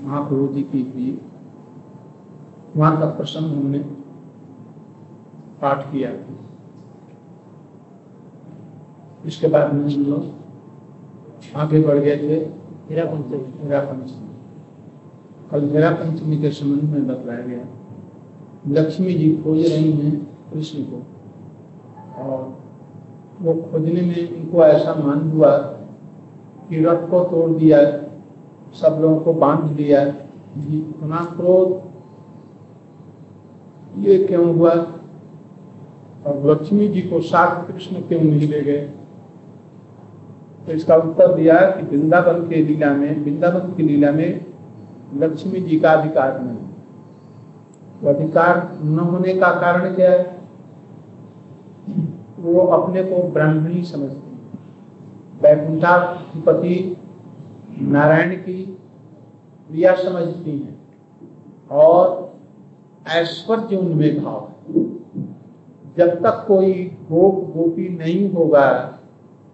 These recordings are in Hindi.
महाप्रभु जी की हुई वहाँ का प्रसंग हमने पाठ किया। इसके बाद में हम लोग आगे बढ़ गए थे। कल हीरा पंचमी के संबंध में बतलाया गया। लक्ष्मी जी खोज रही हैं कृष्ण को और वो खोजने में इनको ऐसा मान हुआ कि रथ को तोड़ दिया सब लोगों को बाँध दिया इतना क्रोध। ये क्यों हुआ? और लक्ष्मी जी को साथ कृष्ण क्यों नहीं ले गए? तो इसका उत्तर दिया कि वृंदावन के लीला में, वृंदावन की लीला में लक्ष्मी जी का अधिकार नहीं। वो अधिकार न होने का कारण क्या है? वो अपने को ब्राह्मणी समझते वैकुंठाधिपति नारायण की क्रिया समझती हैं और ऐश्वर्य उनमें भाव है। जब तक कोई गोप गोपी नहीं होगा,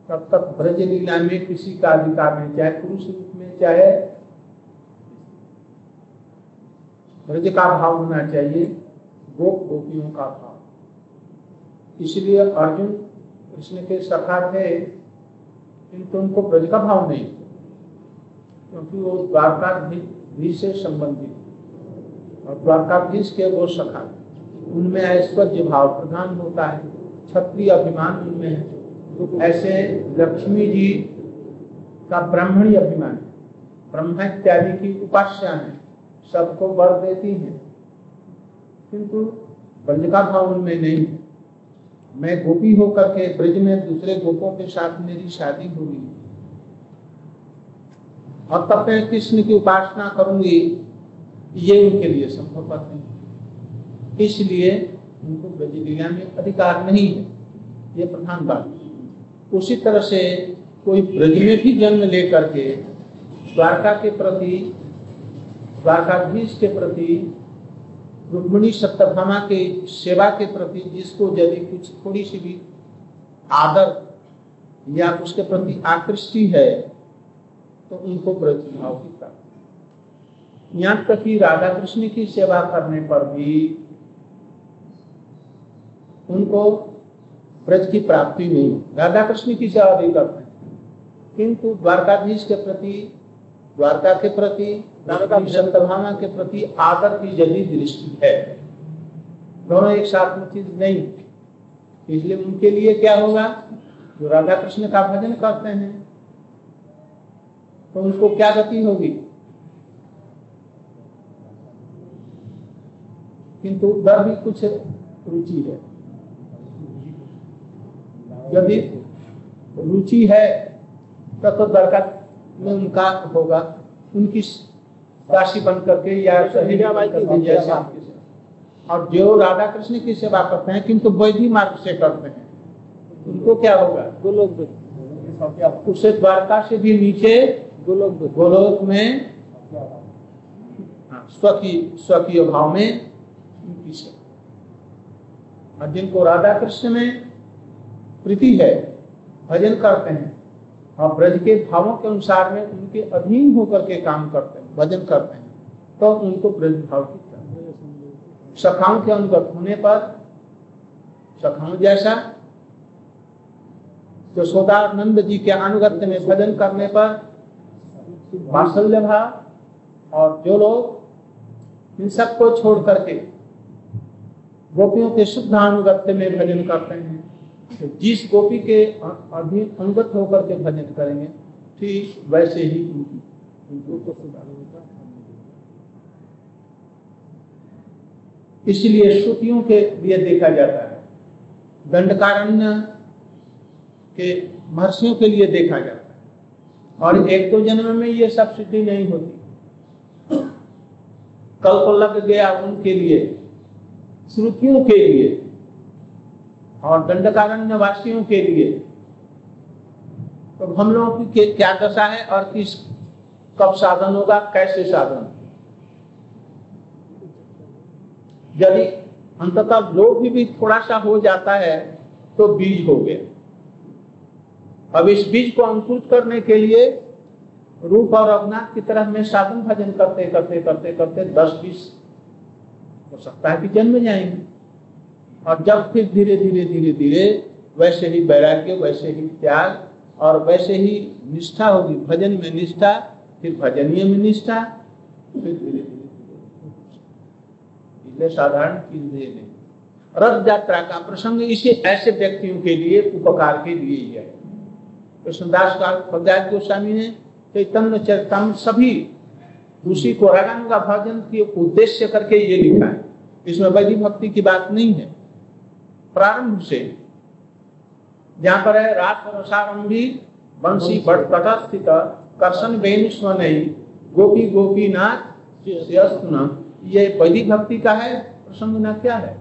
तब तक ब्रज लीला में किसी का अधिकार नहीं, चाहे पुरुष रूप में, चाहे ब्रज का भाव होना चाहिए, गोप गोपियों का भाव। इसलिए अर्जुन कृष्ण के सखा थे, किंतु उनको ब्रज का भाव नहीं क्योंकि वो द्वारकाधीश से संबंधित और द्वारकाधीश के वो सखा उनमें ऐश्वर्य भाव प्रधान होता है। क्षत्रिय अभिमान उनमें है। तो ऐसे लक्ष्मी जी का ब्राह्मणी अभिमान ब्रह्म इत्यादि की उपास्या है। सबको वर देती है। किंतु का भाव उनमें नहीं है। मैं गोपी होकर के ब्रज में दूसरे गोपों के साथ मेरी शादी होगी और तब मैं कृष्ण की उपासना करूँगी, ये उनके लिए संभव नहीं इसलिए उनको ब्रज लीला में अधिकार नहीं है। ये प्रधान बात उसी तरह से कोई ब्रज में भी जन्म लेकर के द्वारका के प्रति, द्वारकाधीश के प्रति, रुक्मणी सत्यभामा के सेवा के प्रति, जिसको यदि कुछ थोड़ी सी भी आदर या उसके प्रति आकृष्टि है तो उनको ब्रज भाव की प्राप्ति। यहाँ तक कि राधा कृष्ण की सेवा करने पर भी उनको ब्रज की प्राप्ति नहीं राधा कृष्ण की सेवा भी करते हैं। किंतु द्वारकाधीश के प्रति, द्वारका के प्रति सत्यभामा के प्रति आदर की यदि दृष्टि है। दोनों एक साथ में चीज़ नहीं। इसलिए उनके लिए क्या होगा? जो राधा कृष्ण का भजन करते हैं तो उनको क्या गति होगी? किंतु उधर भी कुछ रुचि है। यदि रुचि है तब तो दरकार में उनका होगा। उनकी दासी बन करके या और जो राधा कृष्ण की सेवा करते हैं किंतु वैधि मार्ग से करते हैं उनको क्या होगा? गोलोक उसे द्वारका से भी नीचे गोलोक गोलोक में हाँ, स्वकीय स्वकीय भाव में उनकी सेवा। जिनको राधा कृष्ण में प्रीति है भजन करते हैं और ब्रज के भावों के अनुसार में उनके अधीन होकर के काम करते हैं भजन करते हैं तो उनको ब्रज भाव की सखाओं के अनुगत होने पर सखाओं जैसा जो सोदानंद जी के अनुगत्य में भजन करने पर वात्सल्य भाव और जो लोग इन सबको छोड़ करके गोपियों के शुद्ध अनुगत्य में भजन करते हैं तो जिस गोपी के अधीन अनुगत होकर के भजन करेंगे, ठीक वैसे ही उनकी इसलिए श्रुतियों के लिए देखा जाता है, दंडकारण्य के महर्षियों के लिए देखा जाता है। और एक दो जन्म में ये सब सिद्धि नहीं होती। कल्प लग गया उनके लिए, श्रुतियों के लिए, और दंडकारण्य वासियों के लिए। तो हम लोगों की क्या दशा है और किस, कब साधन होगा, कैसे साधन? यदि अंततः लोभ भी थोड़ा सा हो जाता है तो बीज हो गया। अब इस बीज को अंकुरित करने के लिए रूप और अवनाथ की तरह में साधन भजन करते करते करते करते दस, बीस, हो सकता है कि जन्म जाएँगे। और जब फिर धीरे धीरे धीरे धीरे वैसे ही वैराग्य, वैसे ही त्याग और वैसे ही निष्ठा होगी। भजन में निष्ठा, फिर भजनीय में निष्ठा, फिर धीरे धीरे साधारण नहीं रथ यात्रा का प्रसंग इसी ऐसे व्यक्तियों के लिए, उपकार के लिए ही है। कृष्णदास भगदास गोस्वामी ने चैतन्य चरितम सभी उसी को रागान का भजन के उद्देश्य करके ये लिखा है। इसमें वैधि भक्ति की बात नहीं है। प्रारंभ से जहाँ पर है, रात अनुसारंभी वंशी स्थित, कर्षण बेन स्वन गोपी गोपीनाथ ये वैदिक भक्ति का है, प्रसंग न क्या है?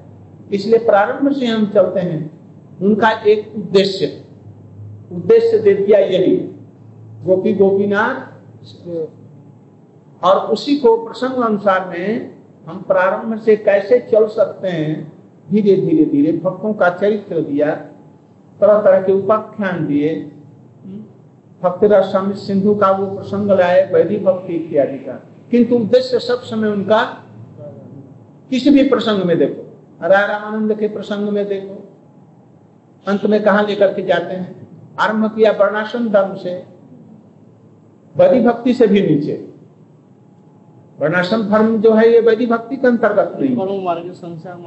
इसलिए प्रारंभ से हम चलते हैं। उनका एक उद्देश्य। उद्देश्य दे दिया यही। गोपी गोपीनाथ, और उसी को प्रसंग अनुसार में हम प्रारंभ से कैसे चल सकते हैं, धीरे धीरे धीरे भक्तों का चरित्र दिया, तरह तरह के उपाख्यान दिए। भक्त स्वामी सिंधु का वो प्रसंग लाए, वैदिक भक्ति इत्यादि का। किंतु उद्देश्य सब समय उनका किसी भी प्रसंग में देखो। राय रामानंद के प्रसंग में देखो। अंत में कहा लेकर के जाते हैं? आरंभ किया वर्णाश्रम धर्म से वैदिक भक्ति से भी नीचे। वर्णाश्रम धर्म जो है ये वैदिक भक्ति के अंतर्गत नहीं। संसार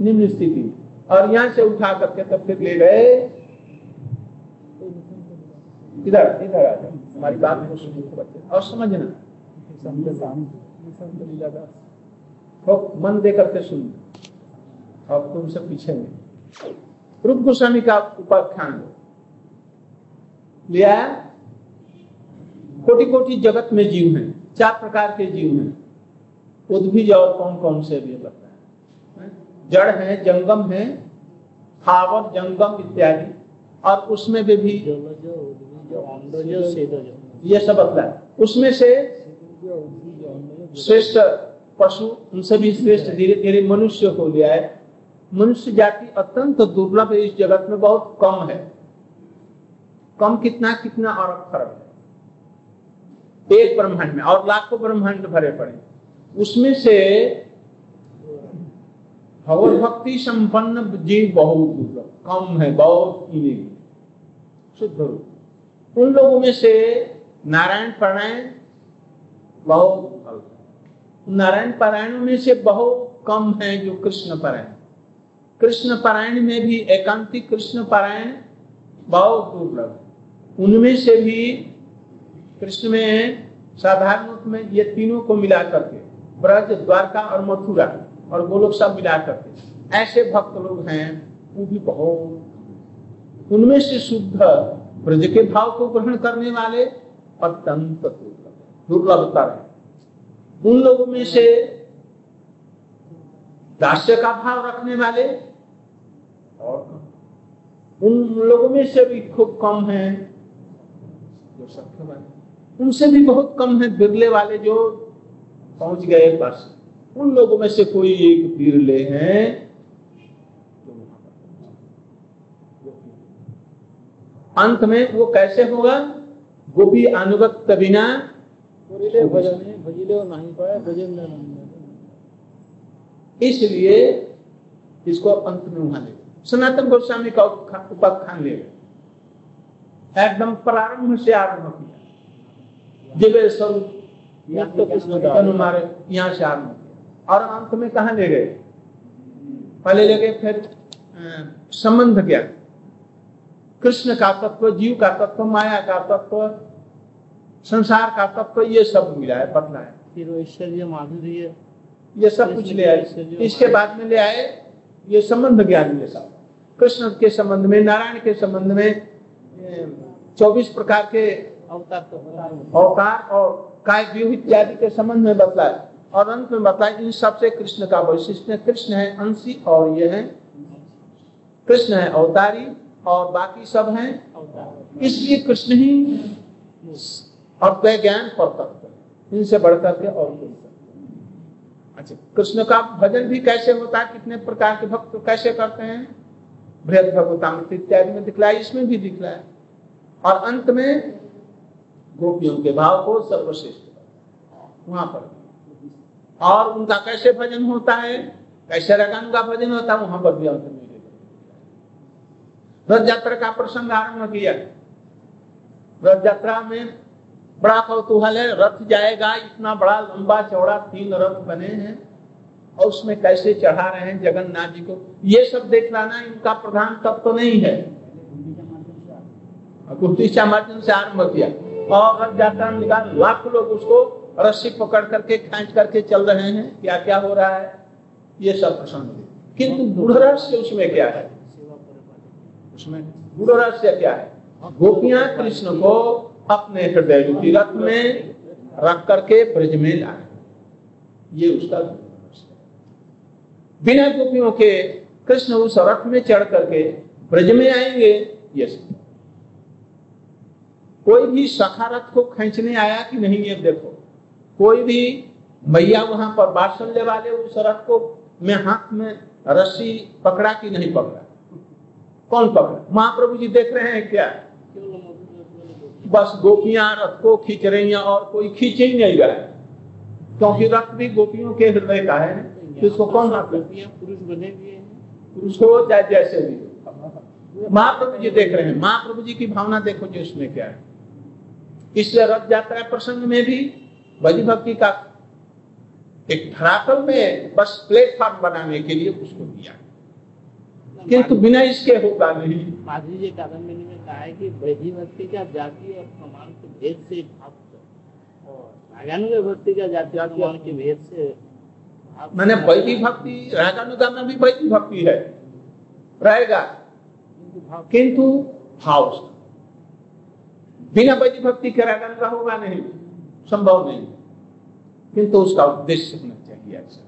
निम्न स्थिति। और यहाँ से उठा करके तब फिर ले गए। इधर इधर आ जाओ। हमारी बात को सुनिए और समझना। तो मन दे करके सुन और तुमसे पीछे में रूप गोस्वामी का उपाख्यान लिया कोटि कोटि जगत में जीव हैं चार प्रकार के जीव हैं उद्भिज और कौन कौन से भी बताया जड़ है जंगम है हावर जंगम इत्यादि और उसमें भी, भी ये सब बतला उसमें से श्रेष्ठ पशु उनसे भी श्रेष्ठ धीरे धीरे मनुष्य को लिया है मनुष्य जाति अत्यंत दुर्लभ इस जगत में बहुत कम है। कम कितना कितना और फ़र्क है। एक ब्रह्मांड में, और लाखों ब्रह्मांड भरे पड़े। उसमें से भगवत भक्ति संपन्न जीव बहुत दुर्लभ, कम है, बहुत शुद्ध रूप। उन लोगों में से नारायण पारायण बहुत नारायण पारायण में से बहुत कम है जो कृष्ण पारायण। कृष्ण पारायण में भी एकांतिक कृष्ण पारायण बहुत दुर्लभ उनमें से भी कृष्ण में साधारण रूप में ये तीनों को मिला करके, ब्रज, द्वारका और मथुरा, और गोलोक सब मिला करके, ऐसे भक्त लोग हैं, वो भी बहुत। उनमें से शुद्ध ब्रज के भाव को ग्रहण करने वाले अत्यंत दुर्लभता है। उन लोगों में से दास्य का भाव रखने वाले और उन लोगों में से भी खूब कम है। जो सख्य वाले उनसे भी बहुत कम है बिरले वाले जो पहुँच गए बस। उन लोगों में से कोई एक बिरले हैं। अंत में वो कैसे होगा गोपी अनुगत बिना इसलिए इसको अंत में वहाँ ले सनातन गोस्वामी का उपाख्यान ले एकदम प्रारंभ से आरंभ किया। दिव्य स्वरूप तो मारे यहाँ से आरंभ किया। और अंत में कहा ले गए? पहले ले गए फिर संबंध क्या कृष्ण का तत्व जीव का तत्व माया का तत्व संसार का तत्व ये सब मिला है बतला है। फिर ऐश्वर्य माधुर्य ये सब कुछ ले आए। इसके बाद में ले आए ये संबंध ज्ञान ये सब। कृष्ण के संबंध में नारायण के संबंध में चौबीस प्रकार के अवतार तो अवतार और काय व्यूह इत्यादि के संबंध में बतलाया और अंत में बताया इन सबसे कृष्ण का वैशिष्ट कृष्ण है अंशी और ये है कृष्ण है अवतारी और बाकी सब है इसलिए कृष्ण ही और ज्ञान पर तत्व इनसे बढ़कर के और कोई अच्छा कृष्ण का भजन भी कैसे होता है? कितने प्रकार के भक्त कैसे करते हैं? बृहद भगवतामृत इत्यादि में दिखलाया, इसमें भी दिखलाया। और अंत में गोपियों के भाव को सर्वश्रेष्ठ वहाँ पर। और उनका कैसे भजन होता है? कैसे रगन का भजन होता है, वहाँ पर भी अंत में रथ यात्रा का प्रसंग आरंभ किया। रथ यात्रा में बड़ा कौतूहल है, रथ जाएगा, इतना बड़ा लंबा चौड़ा तीन रथ बने हैं, और उसमें कैसे चढ़ा रहे हैं जगन्नाथ जी को? ये सब देख लाना इनका प्रधान तत्व तो नहीं है। गुप्तिशा मार्जन से आरंभ किया। और रथ यात्रा निकाल, लाख लोग उसको रस्सी पकड़ करके, खेच करके चल रहे हैं। क्या क्या हो रहा है? ये सब प्रसंग किंतु गुढ़ उसमें क्या है? उसमें गुढ़ क्या है? गोपियाँ कृष्ण को अपने हृदय रूपी रथ में रख करके ब्रज में लाए। ये उसका बिना गोपियों के कृष्ण उस रथ में चढ़ करके ब्रज में आएँगे। ये कोई भी सखा रथ को खींचने आया कि नहीं ये देखो। कोई भी मैया वहाँ पर बात्सल्य वाले उस रथ को में हाथ में रस्सी पकड़ा कि नहीं पकड़ा? कौन पकड़ा? महाप्रभु जी देख रहे हैं क्या? बस गोपियाँ रथ को खींच रही हैं और कोई खींच ही नहीं रहा क्योंकि रथ भी गोपियों के हृदय का है तो इसको कौन गोपियाँ पुरुष बने हुए पुरुष हो चाहे जैसे भी महाप्रभु जी देख रहे हैं। महाप्रभु जी की भावना देखो जो उसमें क्या है। इसलिए रथ यात्रा प्रसंग में भी बलि भक्ति का एक धरातल में बस प्लेटफॉर्म बनाने के लिए उसको दिया। किंतु बिना इसके होगा नहीं माधुरी जी कादम्बरी में कहा है कि वैधि भक्ति का जाति और प्रमाण के भेद से भक्त और रागानुग भक्ति का जाति और प्रमाण के भेद से मैंने वैदिक भक्ति रागानुगा में भी वैदिक भक्ति है। रहेगा। किंतु भाव बिना वैदिक भक्ति के रागानुगा होगा नहीं। संभव नहीं। किंतु उसका उद्देश्य होना चाहिए ऐसा।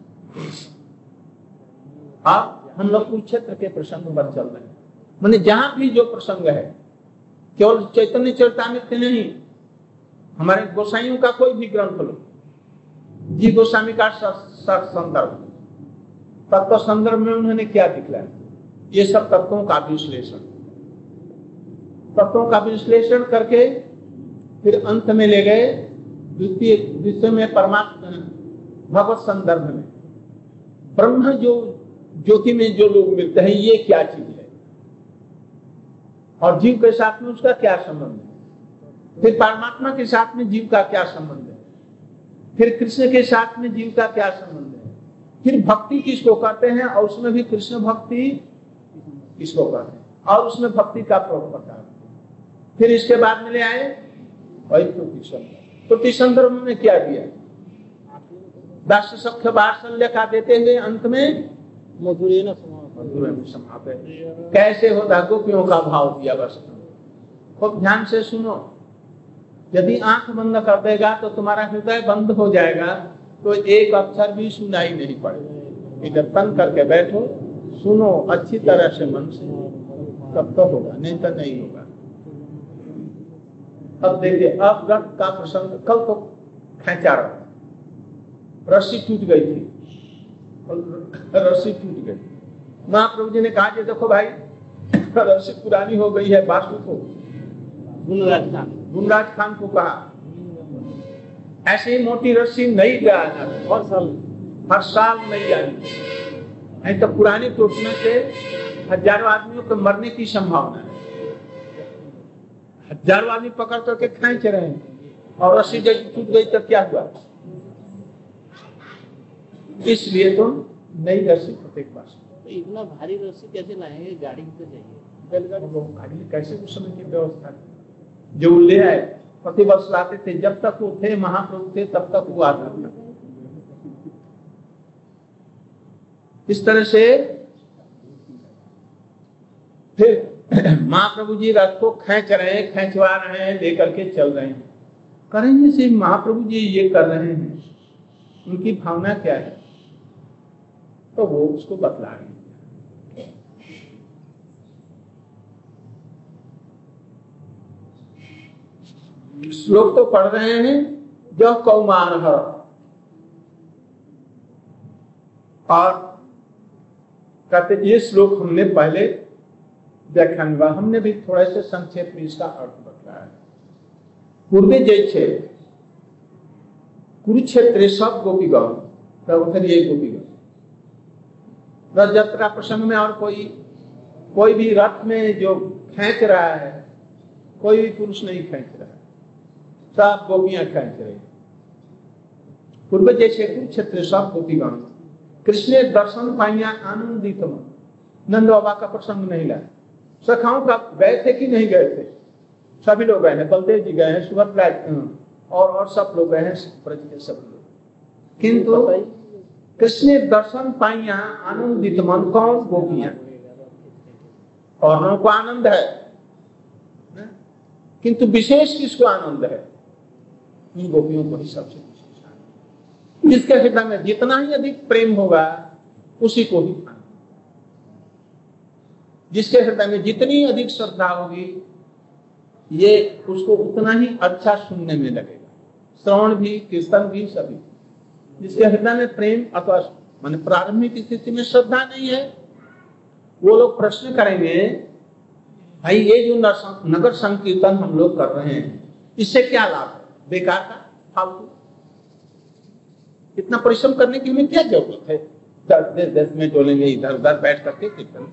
आप हम लोग कुरुक्षेत्र के प्रसंग पर चल रहे हैं। मैंने जहाँ भी जो प्रसंग है, केवल चैतन्य चरतामृत नहीं, हमारे गोसाइयों का कोई भी ग्रंथ लो। जी गोस्वामी का संदर्भ। तत्व संदर्भ में उन्होंने क्या दिखलाया ये सब तत्वों का विश्लेषण। तत्वों का विश्लेषण करके फिर अंत में ले गए द्वितीय द्वितीय में परमात्मा, भगवत संदर्भ में। ब्रह्म जो ज्योति में जो लोग मिलते हैं, ये क्या चीज़ है? और जीव के साथ में उसका क्या संबंध है? फिर परमात्मा के साथ में जीव का क्या संबंध है? फिर कृष्ण के साथ में जीव का क्या संबंध है? फिर भक्ति किसको कहते हैं? और उसमें भी कृष्ण भक्ति किसको कहते हैं? और उसमें भक्ति का प्रकार फिर इसके बाद में ले आए वही तो संदर्भ में क्या दिया? दास्य सख्य बार का देते हुए अंत में मधुरे न कैसे होता गोपियों का भाव दिया बस? खूब ध्यान से सुनो। यदि आँख बंद कर देगा तो तुम्हारा हृदय बंद हो जाएगा तो एक अक्षर भी सुनाई नहीं पड़ेगा। इधर तन करके बैठो, सुनो अच्छी तरह से मन से। तब तो होगा, नहीं तो नहीं होगा। अब देखिए, अब रथ का प्रसंग कल तो खेचा रहा रस्सी टूट गई थी। रस्सी टूट गई। महाप्रभु जी ने कहा कि देखो भाई रस्सी पुरानी हो गई है बासु को। गुनराज खान। को कहा ऐसी मोटी रस्सी नहीं जाना हर साल। हर साल नहीं आनी नहीं तो पुरानी टूटने से हज़ारों आदमियों के मरने की संभावना है। हज़ारों आदमी पकड़ करके खेच रहे हैं। और रस्सी जब टूट गई तो क्या हुआ? इसलिए तुम नई रस्सी प्रत्येक बार। तो इतना भारी रस्सी कैसे लाएँगे? गाड़ी तो चाहिए। बैलगाड़ी गाड़ी कैसे उस समय की व्यवस्था जो ले आए प्रति वर्ष लाते थे जब तक वो थे महाप्रभु थे तब तक वो आता था। इस तरह से फिर महाप्रभु जी रथ को खेच रहे हैं खेचवा रहे हैं लेकर के चल रहे हैं। करेंगे से महाप्रभु जी ये कर रहे हैं। उनकी भावना क्या है? तो वो उसको बतला रहे श्लोक तो पढ़ रहे हैं जो कौमार है। और कहते, ये श्लोक हमने पहले व्याख्यान हुआ हमने भी थोड़ा से संक्षेप में इसका अर्थ बतलाया। पूर्वी जैसे कुरुक्षेत्र सब गोपीगण फिर ये गोपीगण रथ यात्रा प्रसंग में और कोई कोई भी रथ में जो खेच रहा है, कोई भी पुरुष नहीं खेच रहा है। सब गोपियाँ खेच रही पूर्व जैसे कुरुक्षेत्र सब गोपीगण कृष्ण दर्शन पाइया आनंदित नंद बाबा का प्रसंग नहीं लाया। सखाओं का गए थे कि नहीं गए थे? सभी लोग गए हैं। बलदेव जी गए हैं, सुभद्रा और और सब लोग गए हैं। सब लोग। किंतु कृष्ण दर्शन पाइया? आनंदित मन कौन गोपियाँ और को आनंद है। किंतु विशेष किसको आनंद है? इन गोपियों को ही सबसे जिसके हृदय में जितना ही अधिक प्रेम होगा, उसी को ही जिसके हृदय में जितनी अधिक श्रद्धा होगी, ये उसको उतना ही अच्छा सुनने में लगेगा। श्रवण भी, कीर्तन भी, सभी। जिसके हृदय में प्रेम अथवा मान प्रारंभिक स्थिति में श्रद्धा नहीं है, वो लोग प्रश्न करेंगे, भाई, ये जो नगर संकीर्तन हम लोग कर रहे हैं, इससे क्या लाभ है? बेकार का? फालतू? इतना परिश्रम करने की हमें क्या ज़रूरत है? दस दस दस में डोलेंगे इधर, उधर बैठ करके कीर्तन।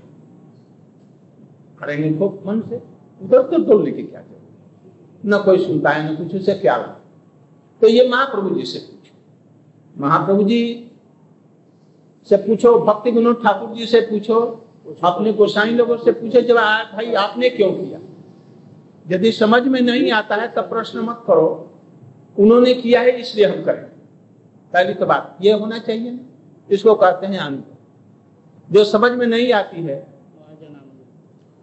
करेंगे खूब मन से, उधर तो डोलने की क्या ज़रूरत न कोई सुनता है, न कुछ, उसे क्या लाभ तो ये महाप्रभु जी से महाप्रभु जी से पूछो, भक्ति विनोद ठाकुर जी से पूछो, अपने गोसाई लोगों से पूछो, जब भाई, आपने क्यों किया? यदि समझ में नहीं आता है तब प्रश्न मत करो। उन्होंने किया है, इसलिए हम करें। पहली तो बात, ये होना चाहिए ना। इसको कहते हैं आनंद। जो समझ में नहीं आती है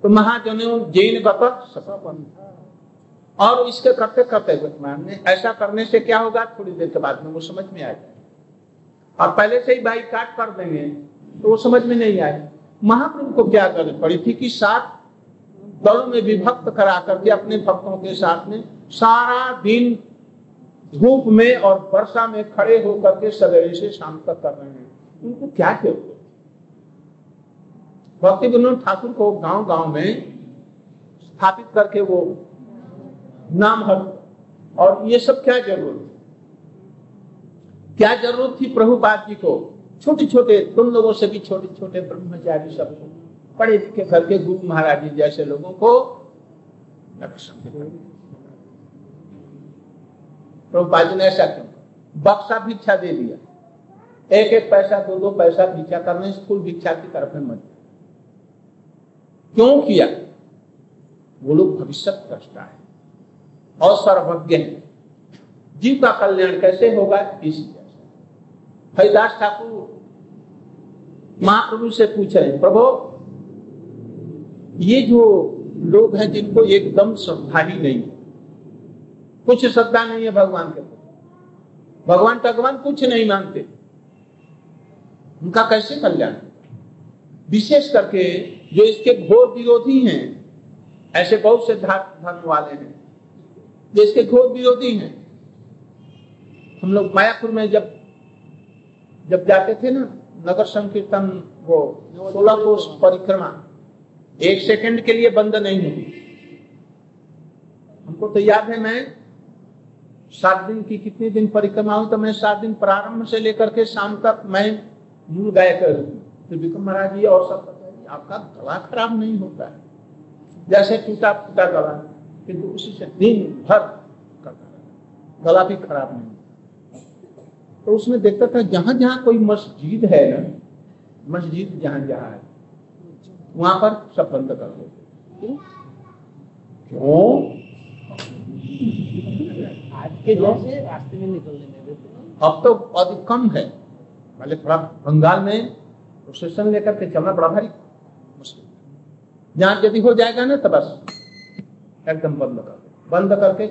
तो महाजन, जैन गत और इसके करते करते ऐसा करने से क्या होगा? थोड़ी देर के बाद में वो समझ में आ जाए और पहले से ही बाई काट कर देंगे तो वो समझ में नहीं आए। महाप्रभु को क्या करनी पड़ी? थी कि सात दलों में विभक्त करा करके अपने भक्तों के साथ में। सारा दिन धूप में और वर्षा में खड़े होकर के सवेरे से शाम तक कर रहे हैं। उनको क्या ज़रूरत भक्ति विनोद ठाकुर को गाँव गाँव में स्थापित करके वो नाम हर और ये सब क्या ज़रूरत क्या ज़रूरत थी प्रभुपाद जी को छोटे छोटे तुम लोगों से भी छोटे छोटे ब्रह्मचारी सबको पढ़े लिखे करके गुरु महाराज जी जैसे लोगों को प्रभुपाद जी ने ऐसा क्यों बक्सा भिक्षा दे दिया। एक एक पैसा दो दो पैसा भिक्षा करने, स्कूल भिक्षा की तरफ़ मत क्यों किया? वो लोग भविष्य दृष्टा है और सर्वज्ञ है। जीव का कल्याण कैसे होगा? इसी हरिदास ठाकुर, महाप्रभु से पूछ प्रभु, ये जो लोग हैं जिनको एकदम श्रद्धा ही नहीं कुछ श्रद्धा नहीं है भगवान के भगवान भगवान कुछ नहीं मानते। उनका कैसे कल्याण? विशेष करके जो इसके घोर विरोधी हैं, ऐसे बहुत से धर्म वाले हैं, जो इसके घोर विरोधी हैं। हम लोग मायापुर में जब जब जाते थे ना, नगर संकीर्तन, वो सोलह कोष परिक्रमा, एक सेकंड के लिए बंद नहीं हुई। हमको तो याद है, मैं सात दिन की कितने दिन परिक्रमा हुई तो मैं सात दिन प्रारंभ से लेकर के शाम तक मैं मूल गायक विक्रम महाराज जी और सब आपका गला खराब नहीं होता है। जैसे टूटा फूटा गला, किंतु उसी से दिन भर करता गला भी खराब नहीं तो उसमें देखता था जहाँ जहाँ कोई मस्जिद है ना मस्जिद जहाँ जहाँ है वहाँ पर सब बंद कर देते क्यों? आज के जैसे रास्ते में निकलने में देते अब तो अधिक कम है। पहले थोड़ा बंगाल में प्रोसेशन लेकर के चलना बड़ा भारी मुश्किल जहाँ यदि हो जाएगा ना तो बस एकदम बंद कर दो। बंद करके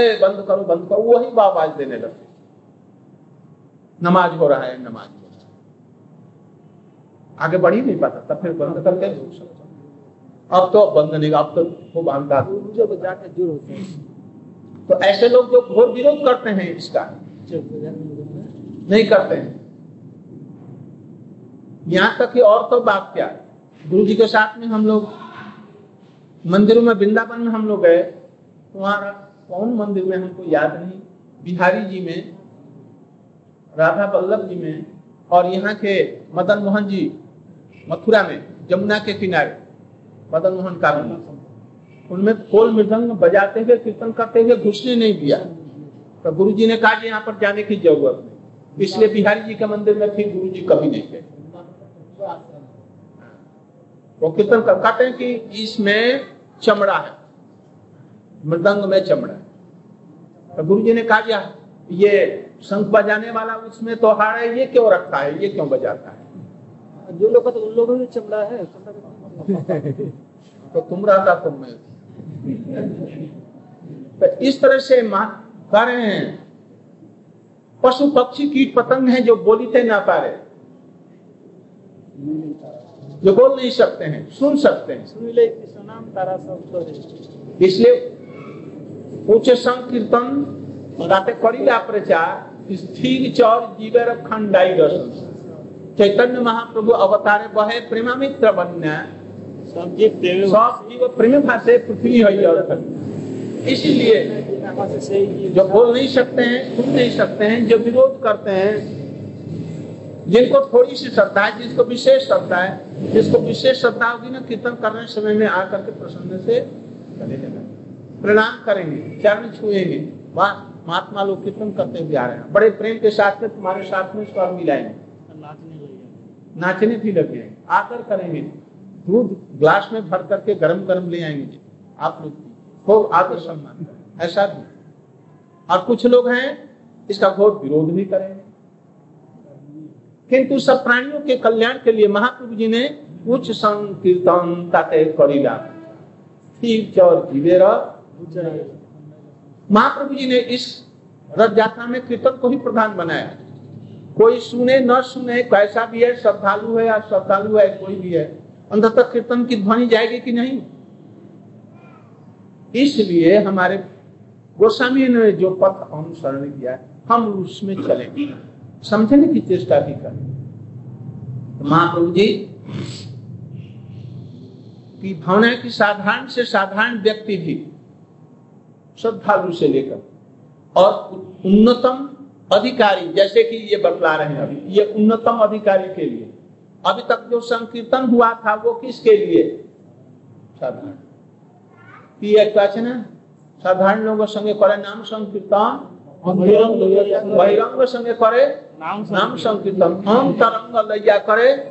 ए बंद करो बंद करो वही आवाज़ देने लगते। नमाज़ हो रहा है नमाज़ हो रहा है। आगे बढ़ ही नहीं पाता तब फिर बंद करके रुक सकता अब तो बंद नहीं अब तो खूब होते हैं। तो ऐसे लोग जो घोर विरोध करते हैं इसका नहीं करते हैं। यहाँ तक कि और तो बात क्या? है गुरु जी के साथ में हम लोग मंदिरों में वृंदावन में हम लोग गए तो वहाँ कौन मंदिर में हमको याद नहीं? बिहारी जी में राधा बल्लभ जी में और यहाँ के मदन मोहन जी मथुरा में, जमुना के किनारे, मदन मोहन का उनमें खोल मृदंग बजाते हुए कीर्तन करते हुए घुसने नहीं दिया। तो गुरु जी ने कहा कि यहाँ पर जाने की ज़रूरत नहीं। इसलिए बिहारी जी के मंदिर में फिर गुरु जी कभी नहीं गए। वो कीर्तन कर कहते हैं कि इसमें चमड़ा है, मृदंग में चमड़ा है। तो गुरु जी ने कहा ये शंख बजाने वाला उसमें तो हार है ये क्यों रखता है ये क्यों बजाता है? जो लोग तो उन लोगों में चमड़ा है तो तुम रहता तुम में। तो इस तरह से कह रहे हैं। पशु पक्षी कीट पतंग है जो बोलते ना पारे। जो बोल नहीं सकते हैं सुन सकते हैं। सब इसलिए उच्च संकीर्तन करिला प्रचार स्थिर चौर जीवर खंडाई दर्शन चैतन्य महाप्रभु अवतारे बहे प्रेमामित्र बन्या सब जीव प्रेम भाषे पृथ्वी है इसलिए जो बोल नहीं सकते हैं सुन नहीं सकते हैं जो विरोध करते हैं जिनको थोड़ी सी श्रद्धा है जिसको विशेष श्रद्धा है जिसको विशेष श्रद्धा होगी ना कीर्तन करने समय में आकर के प्रसन्न से चले जाना प्रणाम करेंगे चरण छुएँगे वाह महात्मा लोग कीर्तन करते हुए आ रहे हैं। बड़े प्रेम के साथ में तुम्हारे साथ में स्वर मिलाएँगे नाचने भी लगे आकर करेंगे। दूध ग्लास में भर करके गरम गरम ले आएँगे। आप लोग खूब आदर सम्मान ऐसा भी। और कुछ लोग हैं इसका घोर विरोध भी करेंगे किंतु सब प्राणियों के कल्याण के लिए महाप्रभु जी ने उच्च संकीर्तन ताते करीला। जीवेर महाप्रभु जी ने इस रथ यात्रा में कीर्तन को ही प्रधान बनाया। कोई सुने, न सुने, कैसा भी है, श्रद्धालु है या श्रद्धालु है, कोई भी है अंत तक कीर्तन की ध्वनि जाएगी कि नहीं? इसलिए हमारे गोस्वामी ने जो पथ अनुसरण किया है हम उसमें चलेंगे समझने की चेष्टा भी करें। तो महाप्रभु जी, की भावना की साधारण से साधारण व्यक्ति भी श्रद्धालु से लेकर। और उन्नतम अधिकारी जैसे कि ये बतला रहे हैं अभी ये उन्नतम अधिकारी के लिए। अभी तक जो संकीर्तन हुआ था वो किसके लिए? साधारण। है। साधारण लोगों संगे करे नाम संकीर्तन। बहिरंग संगे करे नाम संकीर्तन। हम तरंग लैया करे।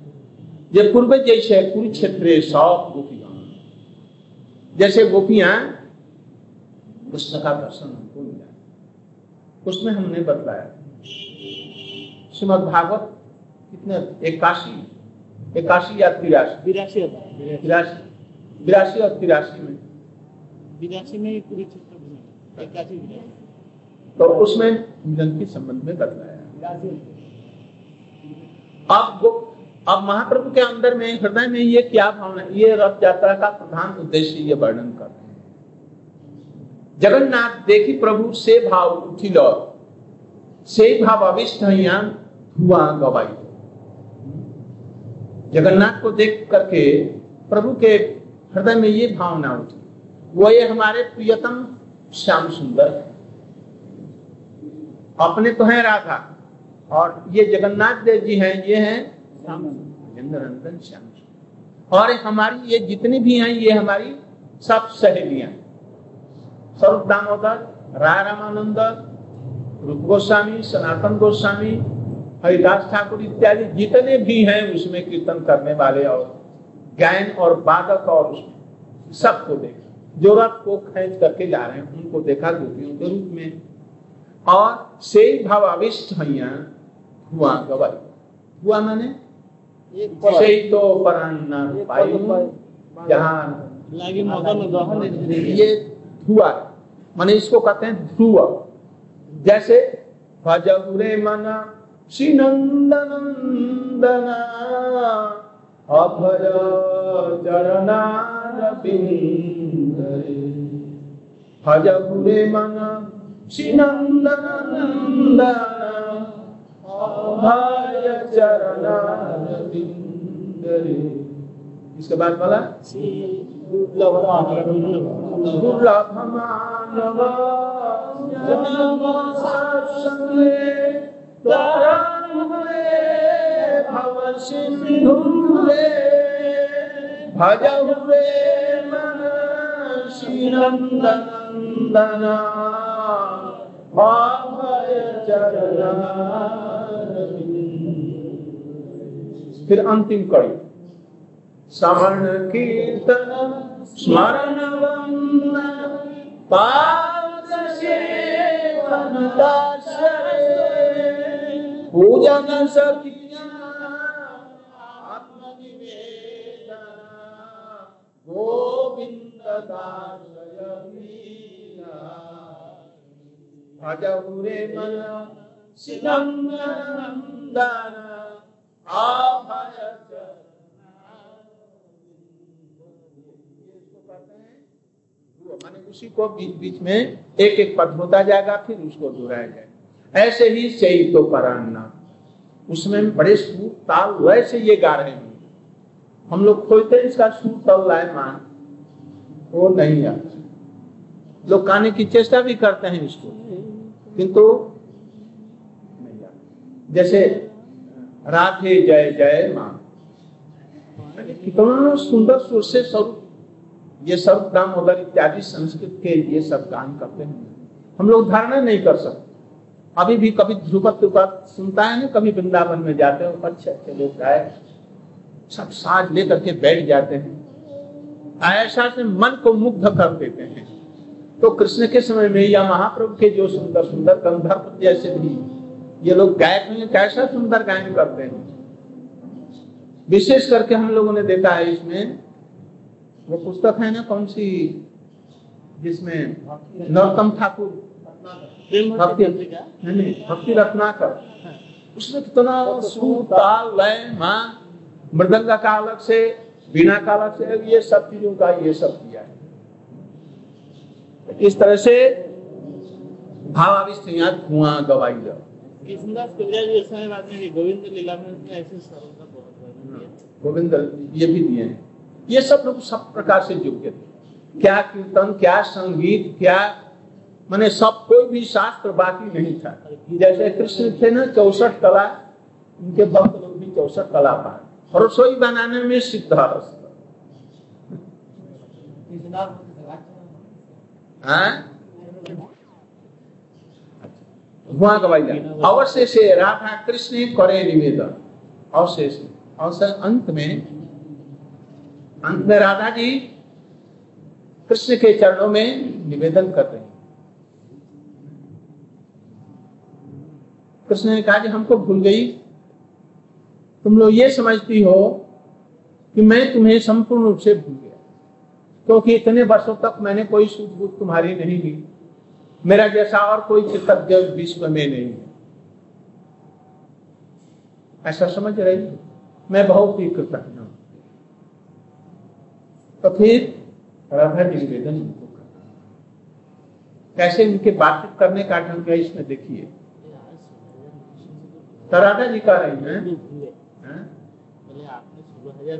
ये पूर्व जैसे कुरुक्षेत्र सब गोपियाँ। जैसे गोपियाँ कृष्ण का दर्शन हमको मिला उसमें हमने बतलाया श्रीमद भागवत कितने इक्यासी इक्यासी या तिरासी? बिरासी तिरासी बिरासी। और तिरासी में? बिरासी में पूरी क्षेत्र में इक्यासी बिरासी। तो उसमें मिलन के संबंध में बतलाया अब अब महाप्रभु के अंदर में हृदय में ये क्या भावना, ये रथ यात्रा का प्रधान उद्देश्य ये वर्णन कर जगन्नाथ देखी प्रभु, से भाव उठिल से भाव अविष्ट हुआ गवाई जगन्नाथ को देख करके प्रभु के हृदय में ये भावना उठी। वो ये हमारे प्रियतम श्याम सुंदर है। अपने तो हैं राधा, और ये जगन्नाथ देव जी हैं, ये हैं नंदन श्याम और हमारी ये जितनी भी हैं, ये हमारी सब सहेलियाँ। स्वरूप दामोदर, राय रामानंद, रूप गोस्वामी, सनातन गोस्वामी, हरिदास ठाकुर इत्यादि जितने भी हैं, उसमें कीर्तन करने वाले और गायन और बादक और उसमें सबको देखा। जो रथ को खेच करके जा रहे हैं, उनको देखा, गोपियों के रूप में। और से भावाविष्ट हुआ गवाई हुआ मैंने? जहाँ लागी मदन दहन ये धुआ माने इसको कहते हैं ध्रुव जैसे भजगुरे मन श्री नंदनंदन अभय चरणारविंदरे भजगुरे मन श्री नंदनंदन अभय इसके बाद बोला दुर्लभ मानव जन्म सत्संगे तरंग हुए भव सिंधु हुए भज हुए मन श्री नंदन अभय चरण फिर अंतिम कड़ी। श्रवण कीर्तन स्मरण पूजन गोविंद भजहुरे मन आभय उसी को बीच बीच में एक एक पद होता जाएगा फिर उसको दोहराया जाएगा ऐसे ही सही तो परान्ना उसमें बड़े सूर ताल वैसे ये गा रहे हैं। हम लोग खोजते हैं इसका सूर ताल लाए मान। वो नहीं आता। लोग गाने की चेष्टा भी करते हैं इसको। किंतु जैसे राधे जय जय माँ। कितना सुंदर सुर से स्वरूप ये सब दामोदर इत्यादि संस्कृत के ये सब गान करते हैं। हम लोग धारणा नहीं कर सकते। अभी भी कभी ध्रुपद सुनता है ना, कभी वृंदावन में जाते हो, अच्छे अच्छे लोग गाय सब साज लेकर के बैठ जाते हैं। ऐसा से मन को मुग्ध कर देते हैं। तो कृष्ण के समय में या महाप्रभु के जो सुंदर सुंदर गंधर्व जैसे भी ये लोग गायक में कैसा सुंदर गायन करते हैं। विशेष करके हम लोगों ने देखा है इसमें, वो पुस्तक है ना कौन सी, जिसमें नरोत्तम ठाकुर, भक्ति भक्ति रत्नाकर। उसमें कितना ताल, लय माँ मृदंगा का अलग से बिना का अलग से, ये सब चीज़ों का ये सब किया है। इस तरह से भावाविष्ट यहाँ धुआँ गवाई लो कृष्णदास कविराज गोविंद लीला में ऐसे सरलता बहुत गोविंद ये भी दिए हैं ये सब लोग सब प्रकार से योग्य थे क्या कीर्तन क्या संगीत क्या माने सब कोई भी शास्त्र बाकी नहीं था जैसे कृष्ण थे ना चौसठ कला उनके भक्त लोग भी चौसठ कला पाए रसोई बनाने में सिद्ध वहाँ गवाई अवश्य से राधा कृष्ण करे निवेदन अवश्य से अवश्य अंत में अंत में राधा जी कृष्ण के चरणों में निवेदन कर रहे हैं कृष्ण ने कहा कि हमको भूल गई तुम लोग ये समझती हो कि मैं तुम्हें संपूर्ण रूप से भूल गया क्योंकि इतने वर्षों तक मैंने कोई सूझबूझ तुम्हारी नहीं ली मेरा जैसा और कोई कृतज्ञ विश्व में नहीं है। ऐसा समझ रही मैं बहुत ही कृतज्ञ हूँ। तो फिर राधा जी निवेदन इनको करना। कैसे इनके बातचीत करने का ढंग है इसमें देखिए। तो राधा जी कह रही हैं? आपने सोलह हज़ार